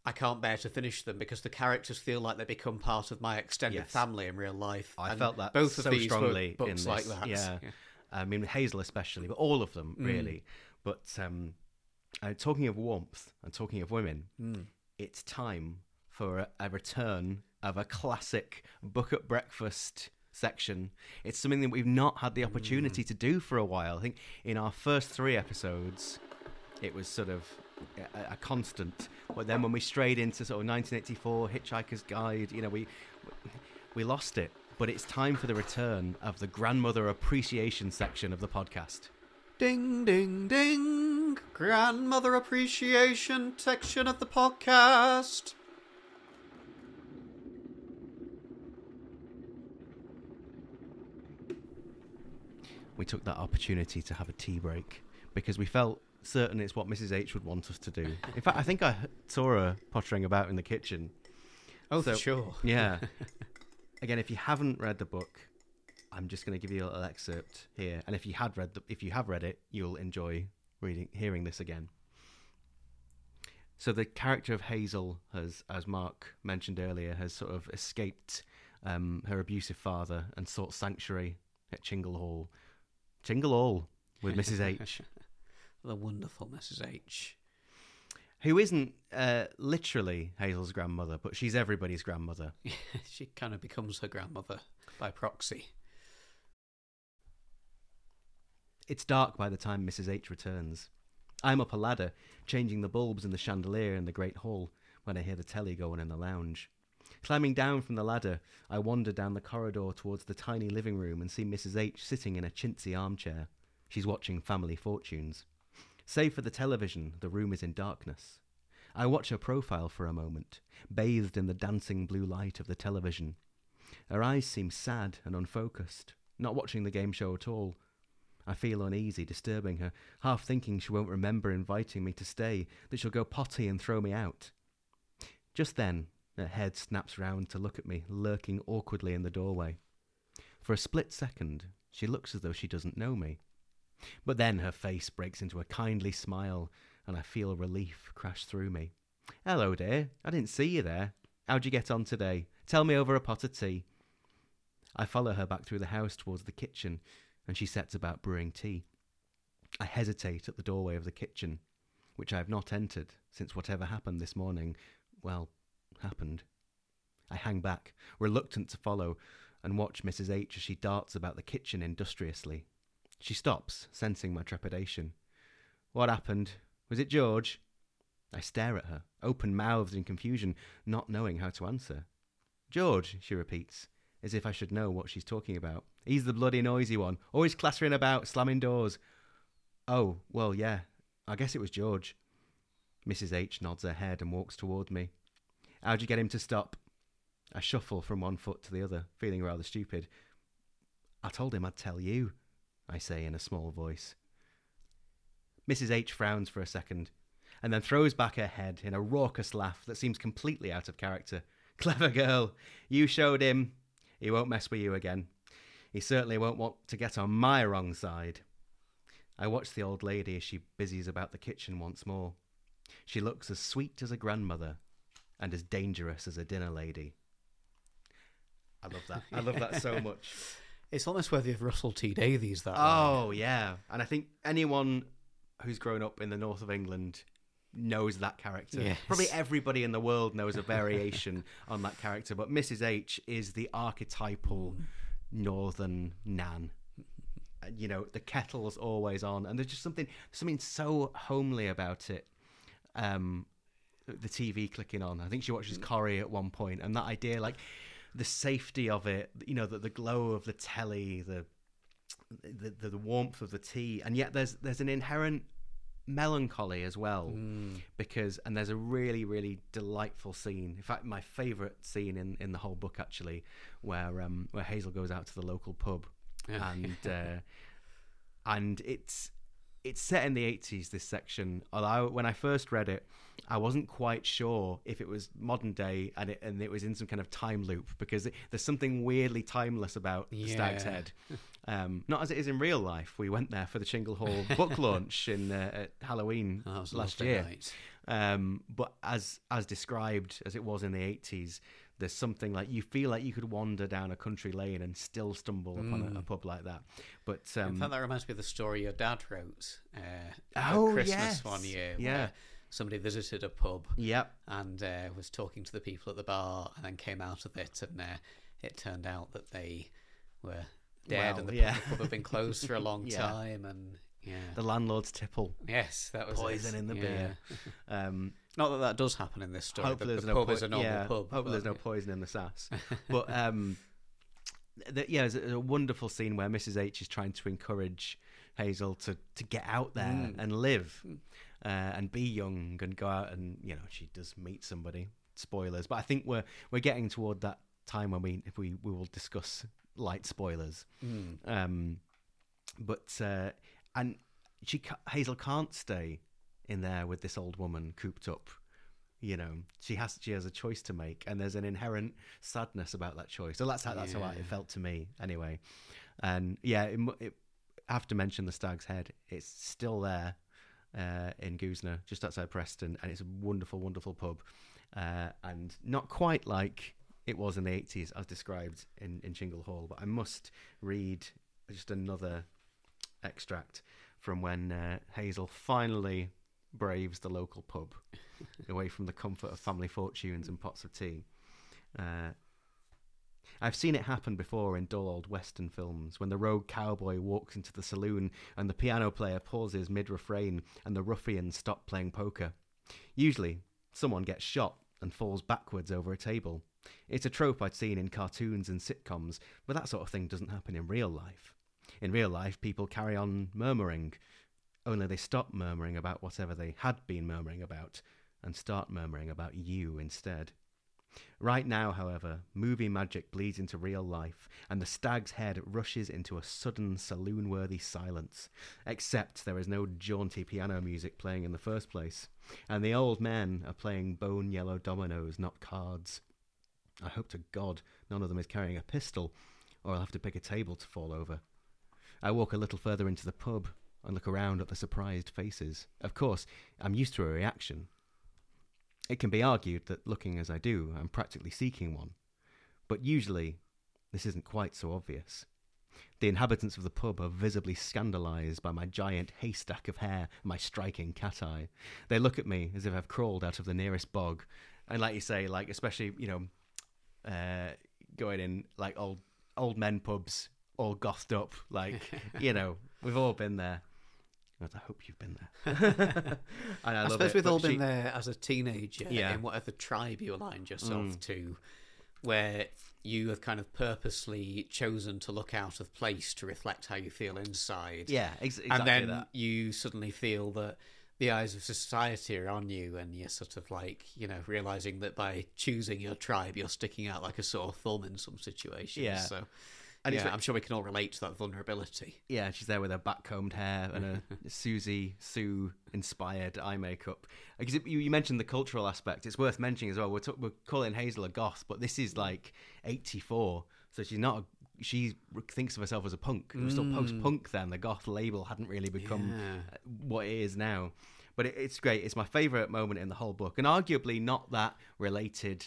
I can't bear to finish them because the characters feel like they become part of my extended Yes. family in real life. I And felt that both so of these strongly were books in like this. that. Yeah. I mean, Hazel especially, but all of them Mm. really. But um, uh, talking of warmth and talking of women, Mm. it's time for a, a return of a classic book at breakfast section. It's something that we've not had the opportunity Mm. to do for a while. I think in our first three episodes, it was sort of a, a constant. But then when we strayed into sort of 1984 Hitchhiker's Guide, you know, we we lost it. But it's time for the return of the grandmother appreciation section of the podcast. Ding, ding, ding. Grandmother appreciation section of the podcast. we took that opportunity to have a tea break because we felt certain it's what Mrs. H would want us to do. In fact, I think I saw her pottering about in the kitchen. Oh, So- sure. Yeah. Again, if you haven't read the book, I'm just going to give you a little excerpt here, and if you had read the, if you have read it, you'll enjoy reading hearing this again. So the character of Hazel has, as Mark mentioned earlier, has sort of escaped um, her abusive father and sought sanctuary at Chingle Hall. Chingle Hall with Mrs. H, the wonderful Mrs. H. who isn't uh, literally Hazel's grandmother, but she's everybody's grandmother. she kind of becomes her grandmother by proxy. It's dark by the time Mrs. H returns. I'm up a ladder, changing the bulbs in the chandelier in the great hall, when I hear the telly going in the lounge. Climbing down from the ladder, I wander down the corridor towards the tiny living room and see Mrs. H sitting in a chintzy armchair. She's watching Family Fortunes. Save for the television, the room is in darkness. I watch her profile for a moment, bathed in the dancing blue light of the television. Her eyes seem sad and unfocused, not watching the game show at all. I feel uneasy, disturbing her, half thinking she won't remember inviting me to stay, that she'll go potty and throw me out. Just then, her head snaps round to look at me, lurking awkwardly in the doorway. For a split second, she looks as though she doesn't know me. But then her face breaks into a kindly smile, and I feel relief crash through me. Hello, dear. I didn't see you there. How'd you get on today? Tell me over a pot of tea. I follow her back through the house towards the kitchen, and she sets about brewing tea. I hesitate at the doorway of the kitchen, which I have not entered since whatever happened this morning, well, happened. I hang back, reluctant to follow, and watch Mrs. H as she darts about the kitchen industriously. She stops, sensing my trepidation. What happened? Was it George? I stare at her, open mouthed in confusion, not knowing how to answer. George, she repeats, as if I should know what she's talking about. He's the bloody noisy one, always clattering about, slamming doors. Oh, well, yeah, I guess it was George. Mrs. H nods her head and walks toward me. How'd you get him to stop? I shuffle from one foot to the other, feeling rather stupid. I told him I'd tell you, I say in a small voice. Mrs. H frowns for a second, and then throws back her head in a raucous laugh that seems completely out of character. Clever girl. You showed him. He won't mess with you again. He certainly won't want to get on my wrong side. I watch the old lady as she busies about the kitchen once more. She looks as sweet as a grandmother and as dangerous as a dinner lady. I love that. I love that so much. It's almost worthy of Russell T Davies. That Oh yeah, and I think anyone who's grown up in the north of England knows that character. Yes. Probably everybody in the world knows a variation on that character, but Mrs. H is the archetypal northern nan. Uh, You know, the kettle's always on, and there's just something something so homely about it. Um, the TV clicking on. I think she watches Corrie at one point, and that idea, like the safety of it, you know, the, the glow of the telly, the, the the warmth of the tea, and yet there's there's an inherent melancholy as well Mm. because and there's a really really delightful scene. In fact my favorite scene in in the whole book actually where um where hazel goes out to the local pub and uh and it's it's set in the 80s this section. Although when i first read it i wasn't quite sure if it was modern day and it and it was in some kind of time loop because it, there's something weirdly timeless about the stag's head. Um, not as it is in real life. We went there for the chingle hall book launch in uh, at halloween Oh, that was a last year. um, but as as described as it was in the 80s there's something like you feel like you could wander down a country lane and still stumble upon a, a pub like that but In um, fact, that reminds me of the story your dad wrote uh, Oh, Christmas yes. one year. Yeah. where somebody visited a pub yep and uh, was talking to the people at the bar, and then came out of it, and uh, it turned out that they were dead, Well, and the, yeah. pub, the pub had been closed for a long Yeah. time, and yeah, the landlord's tipple yes, that was poison it. in the yeah. beer um, Not that that does happen in this story. hopefully the, there's the no pub po- is a normal yeah, pub. hopefully there's but- no poison in the sass but um th- yeah there's a, a wonderful scene where mrs h is trying to encourage hazel to to get out there Mm. and live uh, and be young and go out and you know she does meet somebody spoilers but i think we're we're getting toward that time when we if we we will discuss light spoilers Mm. um but uh and she hazel can't stay in there with this old woman cooped up you know. She has she has a choice to make and there's an inherent sadness about that choice. So that's how that's how it felt to me anyway. And yeah it, it, I have to mention the stag's head. It's still there uh, in Goosnargh, just outside Preston, and it's a wonderful, wonderful pub, uh, and not quite like it was in the 80s as described in, in Chingle Hall. But I must read just another extract from when uh, Hazel finally braves the local pub away from the comfort of family fortunes and pots of tea. Uh, I've seen it happen before in dull old Western films when the rogue cowboy walks into the saloon and the piano player pauses mid refrain and the ruffians stop playing poker. Usually, someone gets shot and falls backwards over a table. It's a trope I'd seen in cartoons and sitcoms, but that sort of thing doesn't happen in real life. In real life, people carry on murmuring, only they stop murmuring about whatever they had been murmuring about and start murmuring about you instead. Right now, however, movie magic bleeds into real life, and the stag's head rushes into a sudden saloon worthy silence. Except there is no jaunty piano music playing in the first place, and the old men are playing bone yellow dominoes, not cards. I hope to God none of them is carrying a pistol, or I'll have to pick a table to fall over. I walk a little further into the pub and look around at the surprised faces. Of course, I'm used to a reaction. It can be argued that looking as I do, I'm practically seeking one. But usually, this isn't quite so obvious. The inhabitants of the pub are visibly scandalised by my giant haystack of hair and my striking cat eye. They look at me as if I've crawled out of the nearest bog. And like you say, like especially, you know, uh, going in like old old men pubs, all gothed up, like, you know, we've all been there. I hope you've been there. and I, I, love suppose it, we've all been she- there as a teenager Yeah. in whatever tribe you aligned yourself Mm. to, where you have kind of purposely chosen to look out of place to reflect how you feel inside. Yeah, ex- exactly and then that. you suddenly feel that the eyes of society are on you, and you're sort of like, you know, realizing that by choosing your tribe, you're sticking out like a sore thumb in some situations. Yeah. So, And yeah, it's- I'm sure we can all relate to that vulnerability. Yeah, she's there with her backcombed hair and a Siouxsie Sioux inspired eye makeup. Uh, because it- you, you mentioned the cultural aspect. It's worth mentioning as well. We're, t- we're calling Hazel a goth, but this is like '84, so she's not. A, she thinks of herself as a punk. It was still hmm. post-punk then. The goth label hadn't really become Yeah. Uh, what it is now. But it, it's great. It's my favorite moment in the whole book, and arguably not that related.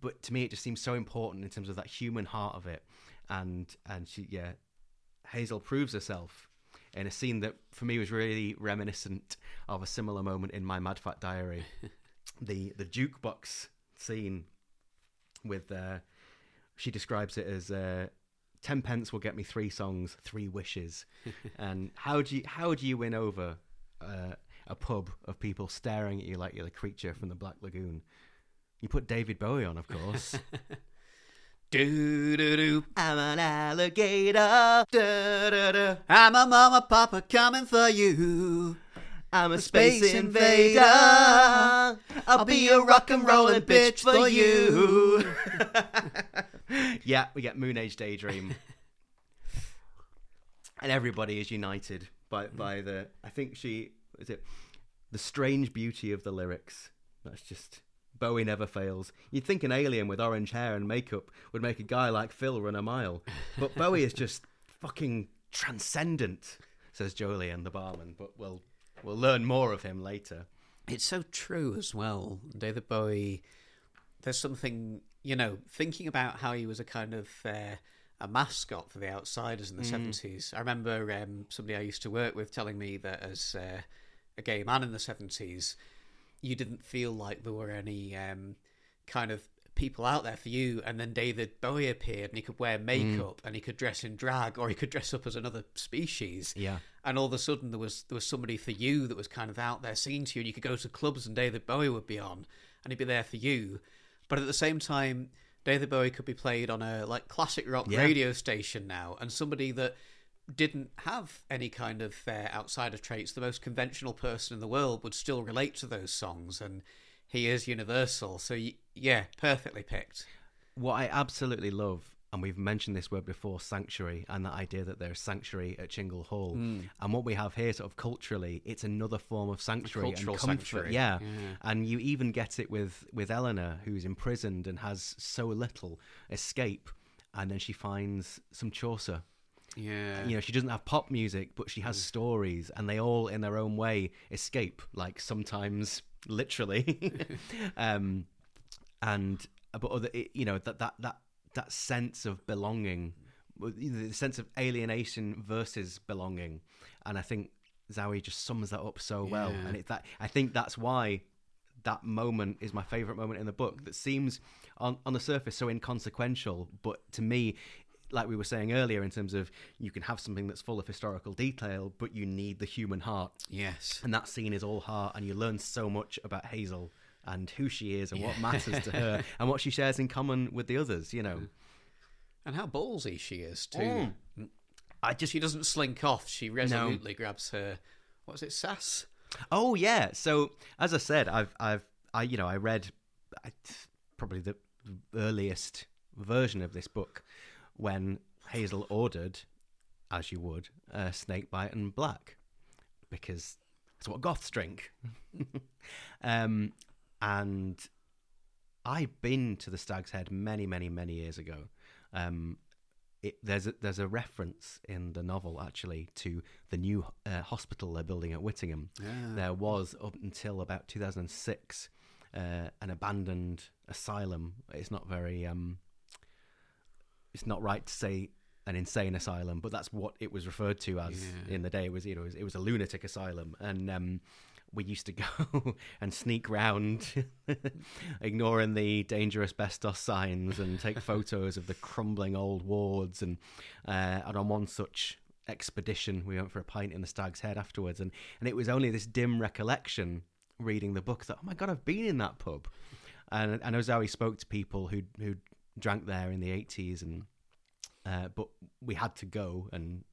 But to me, it just seems so important in terms of that human heart of it, and and she yeah, Hazel proves herself in a scene that for me was really reminiscent of a similar moment in my Mad Fat Diary, the the jukebox scene with uh, she describes it as uh, ten pence will get me three songs, three wishes, and how do you how do you win over uh, a pub of people staring at you like you're the creature from the Black Lagoon? You put David Bowie on, of course. Do do do. I'm an alligator. Da, da, da. I'm a mama papa coming for you. I'm a space space invader. invader. I'll be a rock and rollin' bitch for you. yeah, we get Moon Age Daydream. and everybody is united by mm. by the I think she is it the strange beauty of the lyrics. That's just Bowie never fails. You'd think an alien with orange hair and makeup would make a guy like Phil run a mile. But Bowie is just fucking transcendent, says Jolien the barman, but we'll we'll learn more of him later. It's so true as well. David Bowie, there's something, you know, thinking about how he was a kind of uh, a mascot for the outsiders in the 70s. I remember um, somebody I used to work with telling me that as uh, a gay man in the 70s, you didn't feel like there were any um, kind of people out there for you. And then David Bowie appeared and he could wear makeup and he could dress in drag or he could dress up as another species Yeah. and all of a sudden there was there was somebody for you that was kind of out there singing to you and you could go to clubs and David Bowie would be on and he'd be there for you but at the same time David Bowie could be played on a like classic rock Yeah. radio station now and somebody that didn't have any kind of uh, outsider traits the most conventional person in the world would still relate to those songs and he is universal so y- yeah perfectly picked What I absolutely love, and we've mentioned this word before, sanctuary, and that idea that there's sanctuary at Chingle Hall. And what we have here, sort of culturally, it's another form of sanctuary cultural and comfort. sanctuary. Yeah. Yeah. and you even get it with with Eleanor, who's imprisoned and has so little escape, and then she finds some Chaucer. Yeah You know, she doesn't have pop music, but she has stories, and they all, in their own way, escape. Like sometimes, literally, um, and but other, you know, that that that that sense of belonging, the sense of alienation versus belonging, and I think Zowie just sums that up so well. Yeah. And it's that I think that's why that moment is my favorite moment in the book. That seems on on the surface so inconsequential, but to me, like we were saying earlier, in terms of you can have something that's full of historical detail, but you need the human heart, yes and that scene is all heart, and you learn so much about Hazel and who she is and what matters to her and what she shares in common with the others. You know, and how ballsy she is too Mm. I just she doesn't slink off. She resolutely grabs her. what is it, sass? Oh yeah. So as I said, I've I've I you know I read I, probably the earliest version of this book when Hazel ordered, as you would, uh, snake bite and black, because that's what goths drink. um, and I've been to the Stag's Head many, many, many years ago. Um, it, there's a, there's a reference in the novel actually to the new uh, hospital they're building at Whittingham. There was up until about 2006 uh, an abandoned asylum. It's not very um, it's not right to say an insane asylum, but that's what it was referred to as Yeah. in the day. It was you know it was, it was a lunatic asylum, and um, we used to go and sneak round, ignoring the dangerous asbestos signs, and take photos of the crumbling old wards. And uh, and on one such expedition. We went for a pint in the Stag's Head afterwards, and and it was only this dim recollection reading the book that oh my god, I've been in that pub, and I know Zowie spoke to people who who drank there in the eighties, and uh, but we had to go and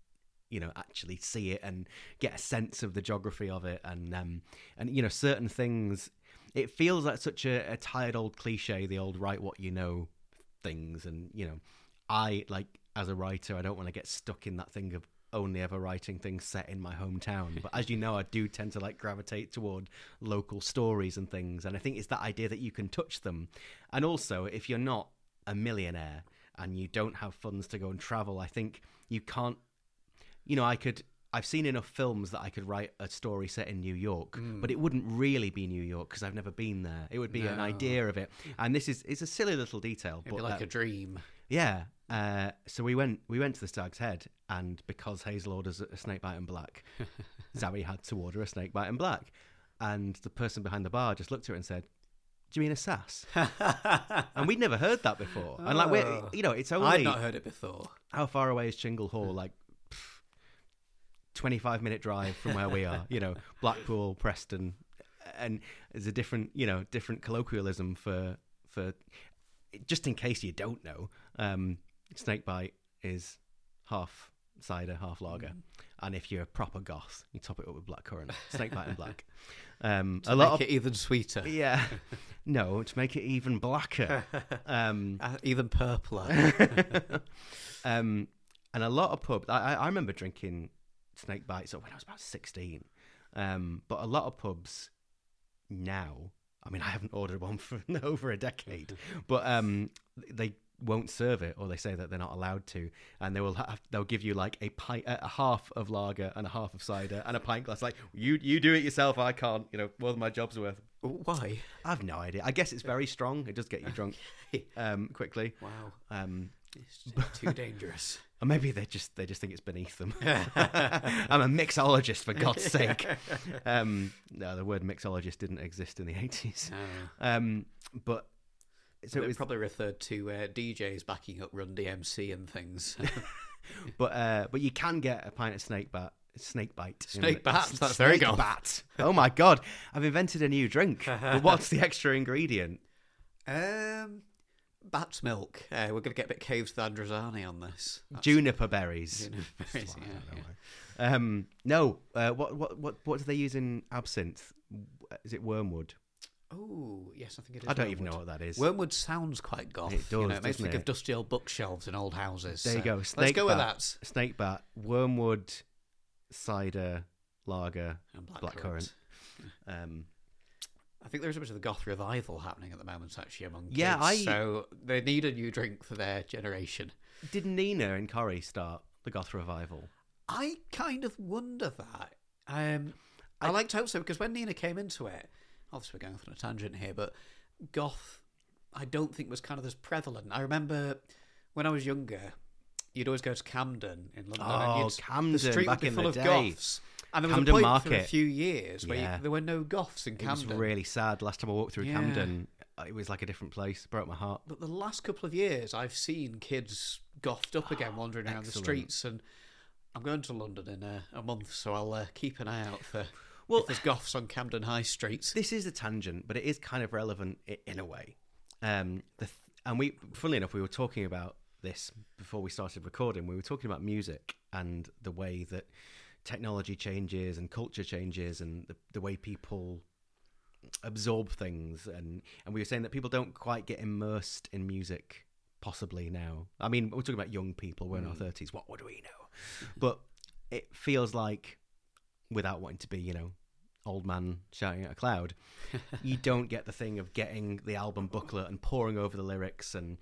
you know actually see it and get a sense of the geography of it, and um and you know certain things. It feels like such a, a tired old cliche, the old write what you know things, and you know, I like as a writer, I don't want to get stuck in that thing of only ever writing things set in my hometown. But as you know, I do tend to like gravitate toward local stories and things. And I think it's that idea that you can touch them. And also, if you're not a millionaire and you don't have funds to go and travel, I think you can't, you know, I could. I've seen enough films that I could write a story set in New York, but it wouldn't really be New York because I've never been there. It would be an idea of it, and this is it's a silly little detail, It'd be but like uh, a dream. yeah. Uh, so we went we went to the Stag's Head, and because Hazel orders a snake bite and black, Zowie had to order a snake bite and black, and the person behind the bar just looked at her and said, "Do you mean a sass?" and we'd never heard that before. And like we're Oh. you know it's only. I'd not heard it before. how far away is Chingle Hall? Like. Twenty five minute drive from where we are, you know, Blackpool, Preston, and there's a different, you know, different colloquialism for for just in case you don't know, um, snakebite is half cider, half lager, and if you're a proper goth, you top it up with blackcurrant, snakebite and black. Um, a To lot make of it even sweeter, yeah, no, to make it even blacker. Um, Uh, even purpler. um, and a lot of pubs. I, I- remember drinking snake bites when I was about sixteen. Um, but a lot of pubs now. I mean, I haven't ordered one for over a decade, but um, they won't serve it, or they say that they're not allowed to, and they will have, they'll give you like a pint, a half of lager and a half of cider and a pint glass. Like you, you do it yourself. I can't. You know, more than my job's worth. Why? I've no idea. I guess it's very strong. It does get you drunk um, quickly. Wow, Um, it's too dangerous. or maybe they just they just think it's beneath them. I'm a mixologist for God's sake. Um, no, the word mixologist didn't exist in the 80s. No. Um, but so it was, probably referred to uh, DJs backing up Run DMC and things. but uh, but you can get a pint of snake bat. Snake bite. Snake bat, that's very Snake goth. bat. Oh my god! I've invented a new drink. but what's the extra ingredient? um, bat's milk. Uh, we're going to get a bit caves with Androzani on this. That's- Juniper berries. Juniper berries, yeah, yeah. Um, no. Uh, what what what what do they use in absinthe? Is it wormwood? Oh, yes, I think it is. I don't even know what that is. Wormwood sounds quite goth. It you know, does, it makes me think of dusty old bookshelves in old houses. There you so go. Let's Snake go with that. snake bat, wormwood, cider, lager, And blackcurrant. Um, I think there's a bit of the goth revival happening at the moment, actually, among Yeah, kids. I- So they need a new drink for their generation. did Nina and Corrie start the goth revival? I kind of wonder that. Um, I, like to hope so because when Nina came into it, obviously we're going off on a tangent here, but goth, I don't think was kind of as prevalent. I remember when I was younger, you'd always go to Camden in London. and Oh, you'd, Camden, the street back would be in full the of day. goths. And there was Camden a point for a few years where you- there were no goths in It was Camden. really sad. Last time I walked through Yeah. Camden, uh, it was like a different place. Broke my heart. But the last couple of years, I've seen kids gothed up again, wandering around the streets, and I'm going to London in a, a month, so I'll uh, keep an eye out for Well- if there's goths on Camden High Street. This is a tangent, but it is kind of relevant in a way. Um, the th- and we, funnily enough, we were talking about this before we started recording. We were talking about music and the way that technology changes and culture changes and the, the way people absorb things and and we were saying that people don't quite get immersed in music possibly now i mean we're talking about young people we're in our 30s what would we know but it feels like without wanting to be you know old man shouting at a cloud you don't get the thing of getting the album booklet and poring over the lyrics and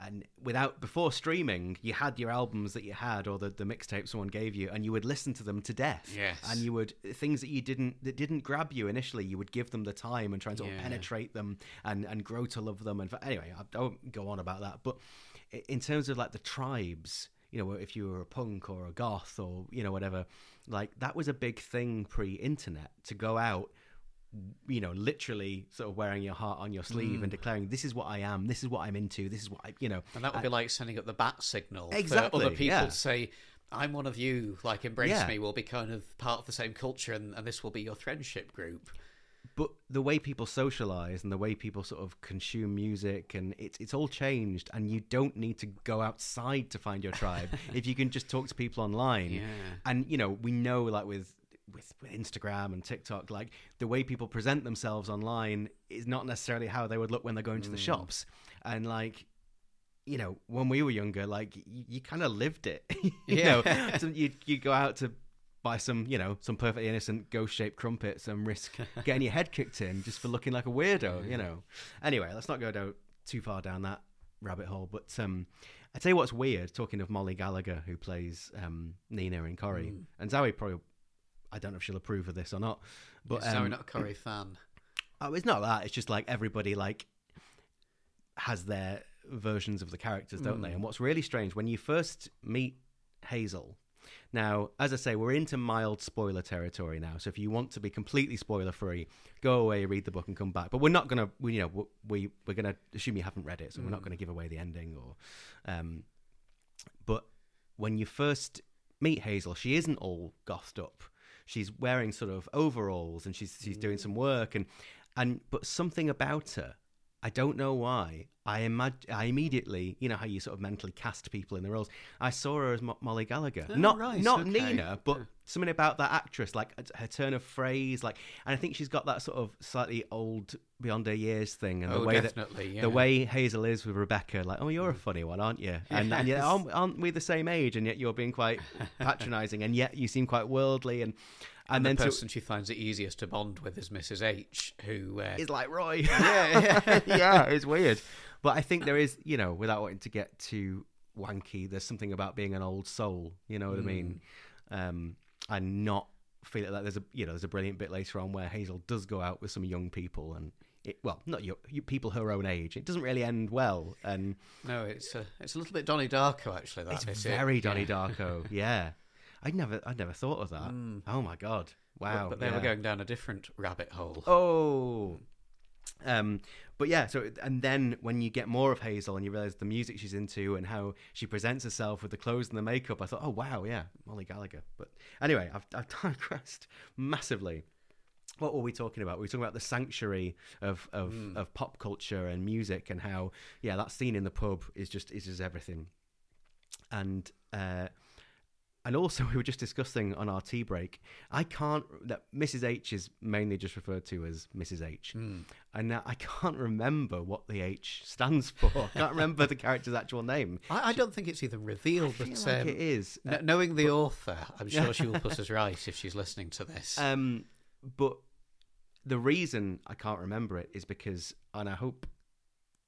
and without before streaming you had your albums that you had or the, the mixtape someone gave you and you would listen to them to death Yes. and you would things that you didn't that didn't grab you initially you would give them the time and try and sort of Yeah. penetrate them and and grow to love them and anyway i don't go on about that but in terms of like the tribes you know if you were a punk or a goth or you know whatever like that was a big thing pre-internet to go out you know literally sort of wearing your heart on your sleeve Mm. and declaring this is what i am this is what i'm into this is what i you know And that would be like sending up the bat signal Exactly, for other people yeah. to say, I'm one of you. Like, embrace Yeah. me. We'll be kind of part of the same culture, and, and this will be your friendship group. But the way people socialize and the way people sort of consume music and it's it's all changed and you don't need to go outside to find your tribe if you can just talk to people online Yeah. and you know we know like with with, with Instagram and TikTok like the way people present themselves online is not necessarily how they would look when they're going to the mm. shops and like you know when we were younger like you, you kind of lived it you Yeah. know so you you go out to buy some you know some perfectly innocent ghost shaped crumpets and risk getting your head kicked in just for looking like a weirdo you know anyway let's not go down too far down that rabbit hole but um I tell you what's weird. Talking of Mollie Gallagher, who plays um, Nina in Corrie, Mm. and Zoe probably, I don't know if she'll approve of this or not, but Sorry, um, not a Corrie fan. Oh, it's not that. It's just like everybody like has their versions of the characters, don't they? And what's really strange when you first meet Hazel. Now, as I say, we're into mild spoiler territory now. So if you want to be completely spoiler free, go away, read the book, and come back. But we're not gonna, we, you know, we we're gonna assume you haven't read it, so we're not gonna give away the ending or. Um, but when you first meet Hazel, she isn't all gothed up. She's wearing sort of overalls and she's she's doing some work and and but something about her, I don't know why. I imag- I immediately, you know how you sort of mentally cast people in the roles. I saw her as Mo- Mollie Gallagher, Oh, not right, not okay. Nina, but something about that actress, like her turn of phrase, like, and I think she's got that sort of slightly old, beyond her years thing, and the Oh, way definitely, that yeah. the way Hazel is with Rebecca, like, oh, you're a funny one, aren't you? And, and yet, aren't, aren't we the same age? And yet you're being quite patronising, and yet you seem quite worldly, and and, And then the to, person she finds it easiest to bond with is Mrs. H, who uh, is like Roy. yeah, yeah. yeah, it's weird. But I think there is, you know, without wanting to get too wanky, there's something about being an old soul. You know what I mean? Um, and not feel like there's a, you know, there's a brilliant bit later on where Hazel does go out with some young people and. It, well, not your, you people her own age. It doesn't really end well, and No, it's a, it's a little bit Donnie Darko actually. That it's very yeah. Donnie Darko. Yeah, I never, I never thought of that. Oh my god! Wow. But, but they yeah. were going down a different rabbit hole. Oh. Um, but yeah, so and then when you get more of Hazel and you realize the music she's into and how she presents herself with the clothes and the makeup, I thought, oh wow, yeah, Mollie Gallagher. But anyway, I've, I've digressed massively. What were we talking about? We were talking about the sanctuary of of, of pop culture and music and how yeah, that scene in the pub is just is just everything. And uh, and also, we were just discussing on our tea break. I can't. That Mrs. H is mainly just referred to as Mrs. H, and now I can't remember what the H stands for. I can't remember the character's actual name. I, I don't think it's even revealed, but like um, it is. kn- knowing the author, I'm sure she will put us right if she's listening to this. Um, but the reason I can't remember it is because, and I hope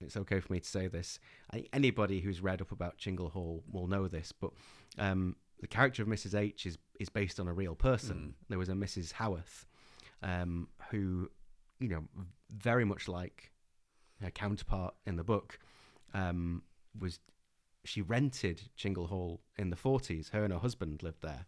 it's okay for me to say this. I, anybody who's read up about Chingle Hall will know this, but um, the character of Mrs. H is is based on a real person. There was a Mrs. Howarth um, who, you know, very much like her counterpart in the book, um, was she rented Chingle Hall in the 40s. Her and her husband lived there.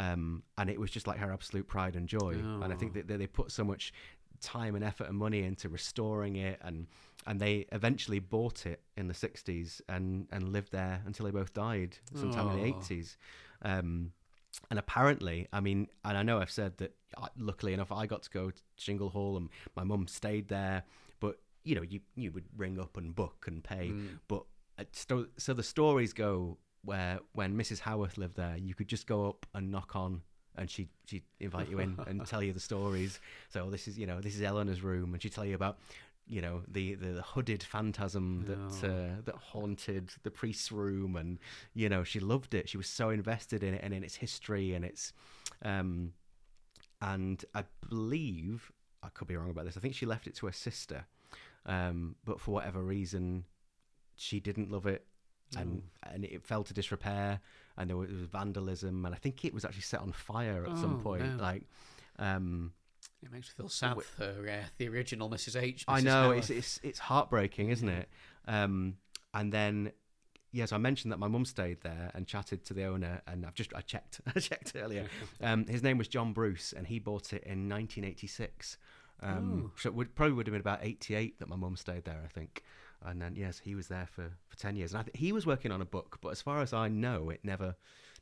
Um, and it was just like her absolute pride and joy. And I think that they put so much time and effort and money into restoring it and and they eventually bought it in the 60s and and lived there until they both died sometime in the Oh. 80s um and apparently i mean and i know i've said that uh, luckily enough i got to go to Chingle Hall and my mum stayed there but you know you you would ring up and book and pay but uh, sto- so the stories go where when mrs howarth lived there you could just go up and knock on and she she'd invite you in and tell you the stories. So this is you know this is eleanor's room and she'd tell you about you know the the, hooded phantasm that uh, that haunted the priest's room and you know she loved it. She was so invested in it and in its history and its um and i believe i could be wrong about this i think she left it to her sister um but for whatever reason she didn't love it and and it fell to disrepair and there was, was vandalism and i think it was actually set on fire at some Oh, point no. like um it makes me feel sad for uh, the original Mrs. H. I Mrs. know Howarth. it's it's it's heartbreaking, isn't it? Um, and then yes, I mentioned that my mum stayed there and chatted to the owner, and I've just I checked I checked earlier. Um, his name was John Bruce, and he bought it in 1986. Um, So it would probably would have been about 88 that my mum stayed there, I think. And then yes, he was there for for 10 years, and I think he was working on a book, but as far as I know, it never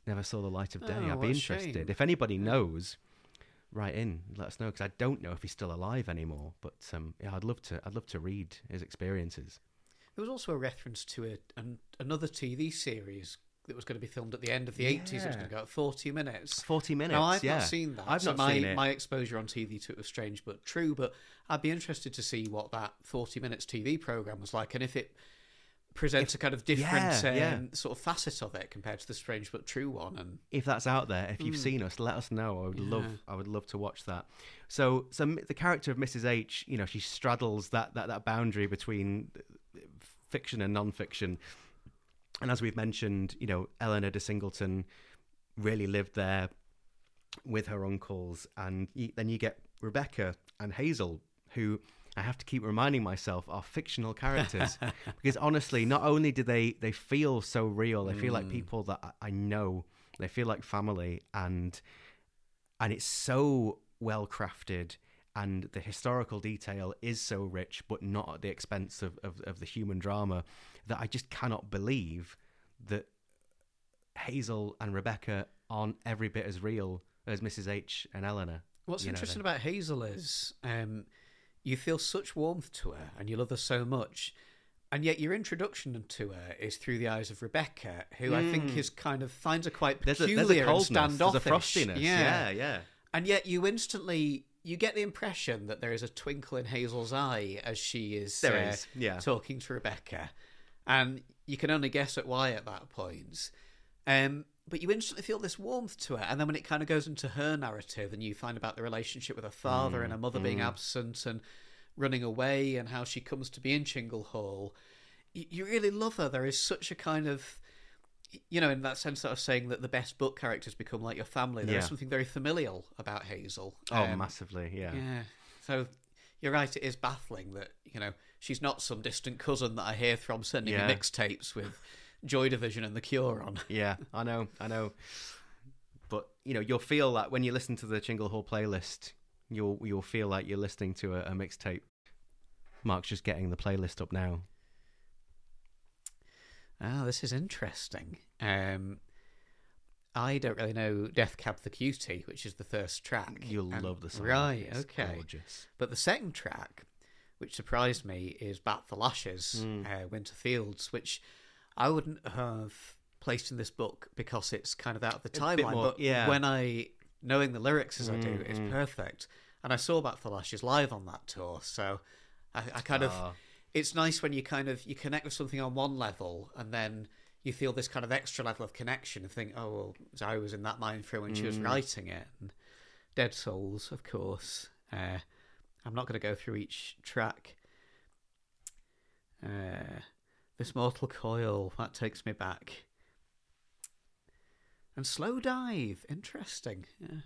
never saw the light of day. Oh, I'd be interested. If anybody knows, write in, let us know because I don't know if he's still alive anymore. But um, yeah, I'd love to. I'd love to read his experiences. There was also a reference to a, an, another TV series that was going to be filmed at the end of the 80s. It was going to go at 40 minutes. Forty minutes. Now, I've yeah. not seen that. I've so not my, seen it. My exposure on TV to it was strange but true. But I'd be interested to see what that 40 minutes TV program was like and if it presents a kind of different yeah, yeah. um, sort of facet of it compared to the strange but true one. And if that's out there, if you've Mm. seen us, let us know. I would love, I would love to watch that. So, so the character of Mrs. H, you know, she straddles that that, that boundary between uh, fiction and non-fiction. And as we've mentioned, you know, Eleanor de Singleton really lived there with her uncles, and then you get Rebecca and Hazel, who I have to keep reminding myself are fictional characters because honestly, not only do they they feel so real, they feel like people that I- know, they feel like family, and and it's so well crafted. And the historical detail is so rich, but not at the expense of, of, of the human drama, that I just cannot believe that Hazel and Rebecca aren't every bit as real as Mrs. H and Eleanor. what's know, interesting about Hazel is um, you feel such warmth to her and you love her so much. And yet, your introduction to her is through the eyes of Rebecca, who I think is kind of finds her quite Mm. There's a, peculiar there's a and standoffish. there's a frostiness. Yeah, yeah. And yet you instantly you get the impression that there is a twinkle in Hazel's eye as she is, There uh, is, yeah. talking to Rebecca, and you can only guess at why at that point. Um, but you instantly feel this warmth to her, and then when it kind of goes into her narrative, and you find about the relationship with her father and her mother being absent and running away, and how she comes to be in Chingle Hall, you, you really love her. There is such a kind of you know, in that sense that I was saying that the best book characters become like your family. There's Yeah. something very familial about Hazel. Oh, Um, massively, yeah. yeah. So you're right. It is baffling that you know she's not some distant cousin that I hear from sending Yeah. me mixtapes with Joy Division and The Cure on. Yeah, I know, I know. But you know, you'll feel that when you listen to the Chingle Hall playlist, you'll you'll feel like you're listening to a, a mixtape. Mark's just getting the playlist up now. Oh, this is interesting. Um, I don't really know Death Cab for Cutie, which is the first track. You'll And- love the song. Right. It's okay. gorgeous. But the second track, which surprised me, is Bat for Lashes, Hmm. uh, Winter Fields, which I wouldn't have placed in this book because it's kind of out of the timeline. more- but yeah. when I, knowing the lyrics as I do, Mm, it's mm. perfect. And I saw Bat for Lashes live on that tour, so I, I kind of, Ah. it's nice when you kind of, you connect with something on one level and then you feel this kind of extra level of connection and think, oh, well, I was in that mind frame when she was Mm. writing it. And Dead Souls, of course. Uh, I'm not going to go through each track. Uh, this Mortal Coil, that takes me back. And Slowdive, interesting. Yeah.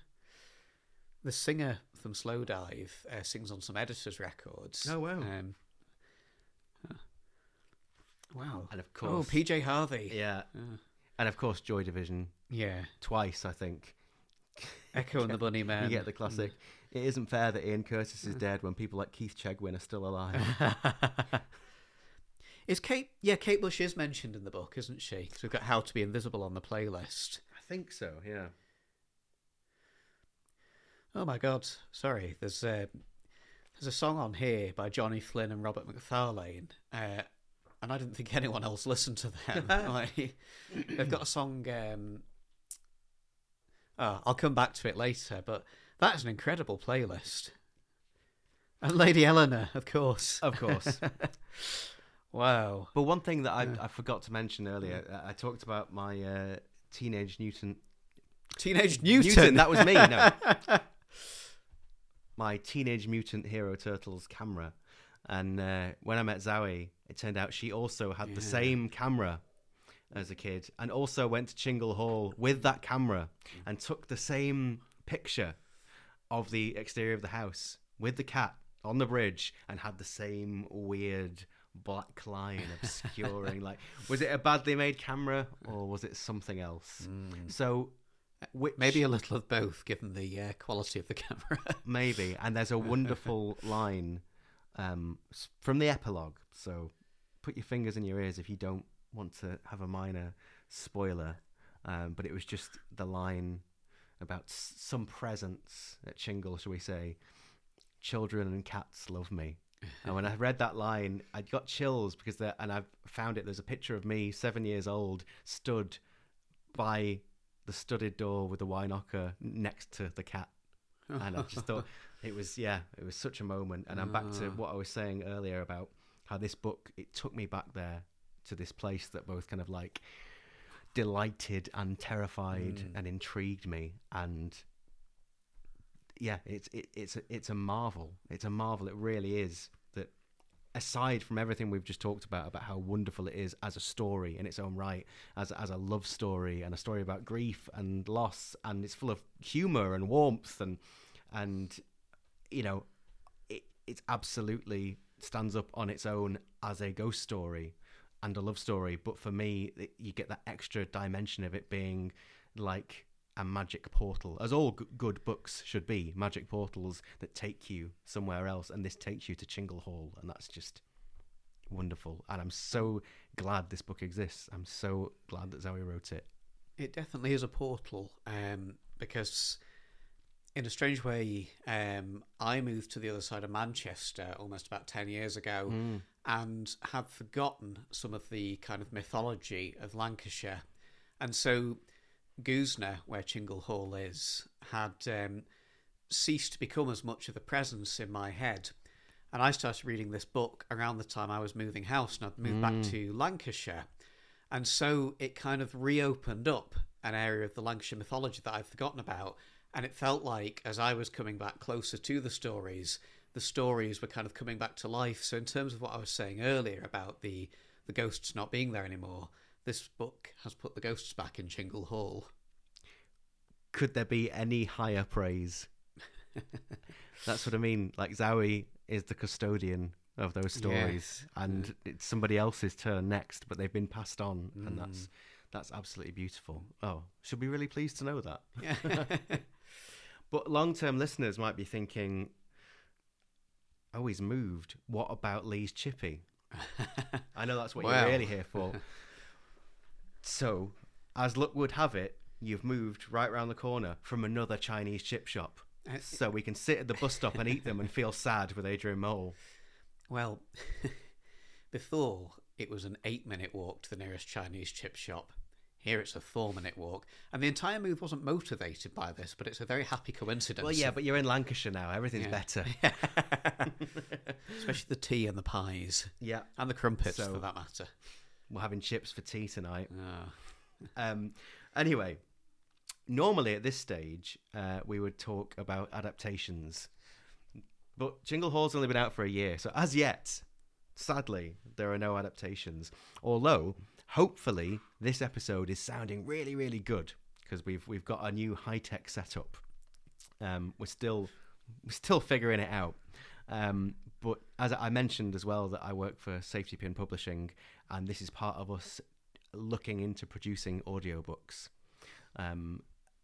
The singer from Slowdive uh, sings on some Editors records. Oh, wow. Um, uh, wow. And of Oh, course, PJ Harvey. yeah, and of course, Joy Division yeah. twice. I think Echo and the Bunny Man. you get the classic. It isn't fair that Ian Curtis is dead when people like Keith Chegwin are still alive. is Kate? Yeah, Kate Bush is mentioned in the book, isn't she? Because we've got How to Be Invisible on the playlist. I think so. Yeah. Oh my God! Sorry, there's a there's a song on here by Johnny Flynn and Robert Macfarlane, uh, and I didn't think anyone else listened to them. like, they've got a song. Um, oh, I'll come back to it later, but that is an incredible playlist. And Lady Eleanor, of course. Of course. Wow. But one thing that I, I forgot to mention earlier, uh, I talked about my uh, teenage mutant. Teenage Newton. that was me. No, my teenage mutant hero turtles camera, and uh, when I met Zowie, it turned out she also had the same camera as a kid, and also went to Chingle Hall with that camera and took the same picture of the exterior of the house with the cat on the bridge, and had the same weird black line obscuring. like, was it a badly made camera or was it something else? So. Which, Maybe a little of both, given the uh, quality of the camera. maybe and there's a wonderful line um, from the epilogue so put your fingers in your ears if you don't want to have a minor spoiler Um, but it was just the line about s- some presents at Chingle, shall we say? Children and cats love me. And when I read that line, I got chills because there, and I've found it. There's a picture of me, seven years old, stood by the studded door with the wine knocker next to the cat, and I just thought it was yeah, it was such a moment. And I'm back to Ah. what I was saying earlier about how this book it took me back there to this place that both kind of like delighted and terrified Mm. and intrigued me and yeah it's it, it's a, it's a marvel. It's a marvel. It really is that aside from everything we've just talked about about how wonderful it is as a story in its own right as as a love story and a story about grief and loss and it's full of humor and warmth and and you know it it absolutely stands up on its own as a ghost story and a love story. But for me it, you get that extra dimension of it being like a magic portal as all g- good books should be magic portals that take you somewhere else and this takes you to chingle hall and that's just wonderful. And i'm so glad this book exists. I'm so glad that zowie wrote it. It definitely is a portal um, because, in a strange way, um, I moved to the other side of Manchester almost about 10 years ago and had forgotten some of the kind of mythology of Lancashire. And so, Goosnargh, where Chingle Hall is, had um, ceased to become as much of a presence in my head. And I started reading this book around the time I was moving house and I'd moved back to Lancashire. And so it kind of reopened up an area of the Lancashire mythology that I'd forgotten about. And it felt like as I was coming back closer to the stories, the stories were kind of coming back to life. So in terms of what I was saying earlier about the the ghosts not being there anymore, this book has put the ghosts back in Chingle Hall. could there be any higher praise that's what i mean like Zowie is the custodian of those stories and mm. it's somebody else's turn next but they've been passed on and that's mm. that's absolutely beautiful oh should be really pleased to know that Yeah. But long term listeners might be thinking, oh, he's moved. What about Lee's Chippy? I know that's what Well. you're really here for. So, as luck would have it, you've moved right round the corner from another Chinese chip shop. Uh, So we can sit at the bus stop and eat them and feel sad with Adrian Mole. well, before it was an eight minute walk to the nearest Chinese chip shop. Here it's a four minute walk. And the entire move wasn't motivated by this, but it's a very happy coincidence. Well, yeah, but you're in Lancashire now. Everything's Yeah. better. Especially the tea and the pies. Yeah. And the crumpets, So- for that matter. We're having chips for tea tonight. Ah. Um, anyway, normally at this stage, uh, we would talk about adaptations. But Chingle Hall's only been out for a year, so as yet, sadly, there are no adaptations. Although, hopefully, this episode is sounding really, really good because we've we've got a new high tech setup. Um, we're still we're still figuring it out. Um, but as I mentioned as well, that I work for Safety Pin Publishing, and this is part of us looking into producing audiobooks. Um,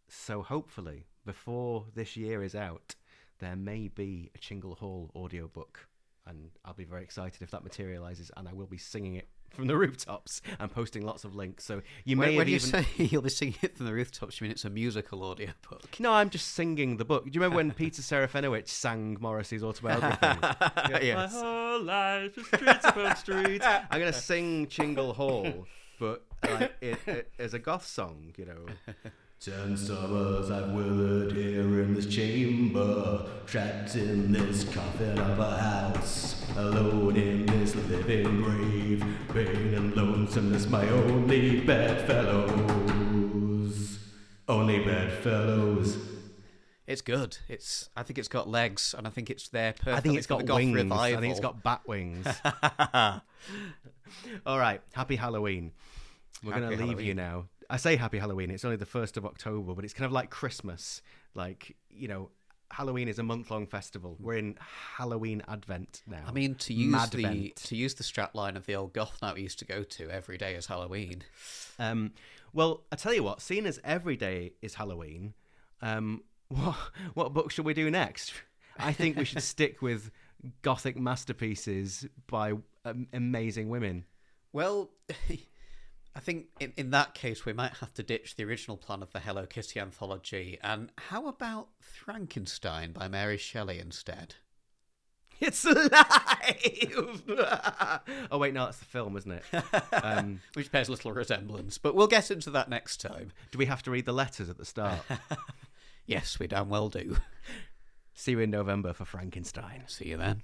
so hopefully, before this year is out, there may be a Chingle Hall audiobook. And I'll be very excited if that materializes, and I will be singing it from the rooftops and posting lots of links. So you may when have you even. say you'll be singing it from the rooftops, you mean it's a musical audio book? No, I'm just singing the book. Do you remember when Peter Serafinowicz sang Morrissey's autobiography? yes. My whole life is streets upon streets. I'm gonna sing Chingle Hall, but like it, it, as a goth song, you know. Ten summers I've withered here in this chamber, trapped in this coffin of a house, alone in this living grave. Pain and lonesomeness, my only bedfellows. Only bedfellows. It's good. It's. I think it's got legs, and I think it's there perfectly. I think it's for got the wings. Revival. I think it's got bat wings. All right, happy Halloween. We're going to leave you now. I say happy Halloween. It's only the 1st of October, but it's kind of like Christmas. Like, you know, Halloween is a month long festival. We're in Halloween Advent now. I mean, to use Mad the to use the strapline of the old goth night we used to go to every day is Halloween. Um, well, I tell you what, seeing as every day is Halloween, um, what, what book should we do next? I think we should stick with gothic masterpieces by um, amazing women. Well, I think in, in that case we might have to ditch the original plan of the Hello Kitty anthology. And how about Frankenstein by Mary Shelley instead? It's alive. oh wait, no, that's the film, isn't it? Um, Which bears little resemblance, but we'll get into that next time. do we have to read the letters at the start? Yes, we damn well do. See you in November for Frankenstein. See you then.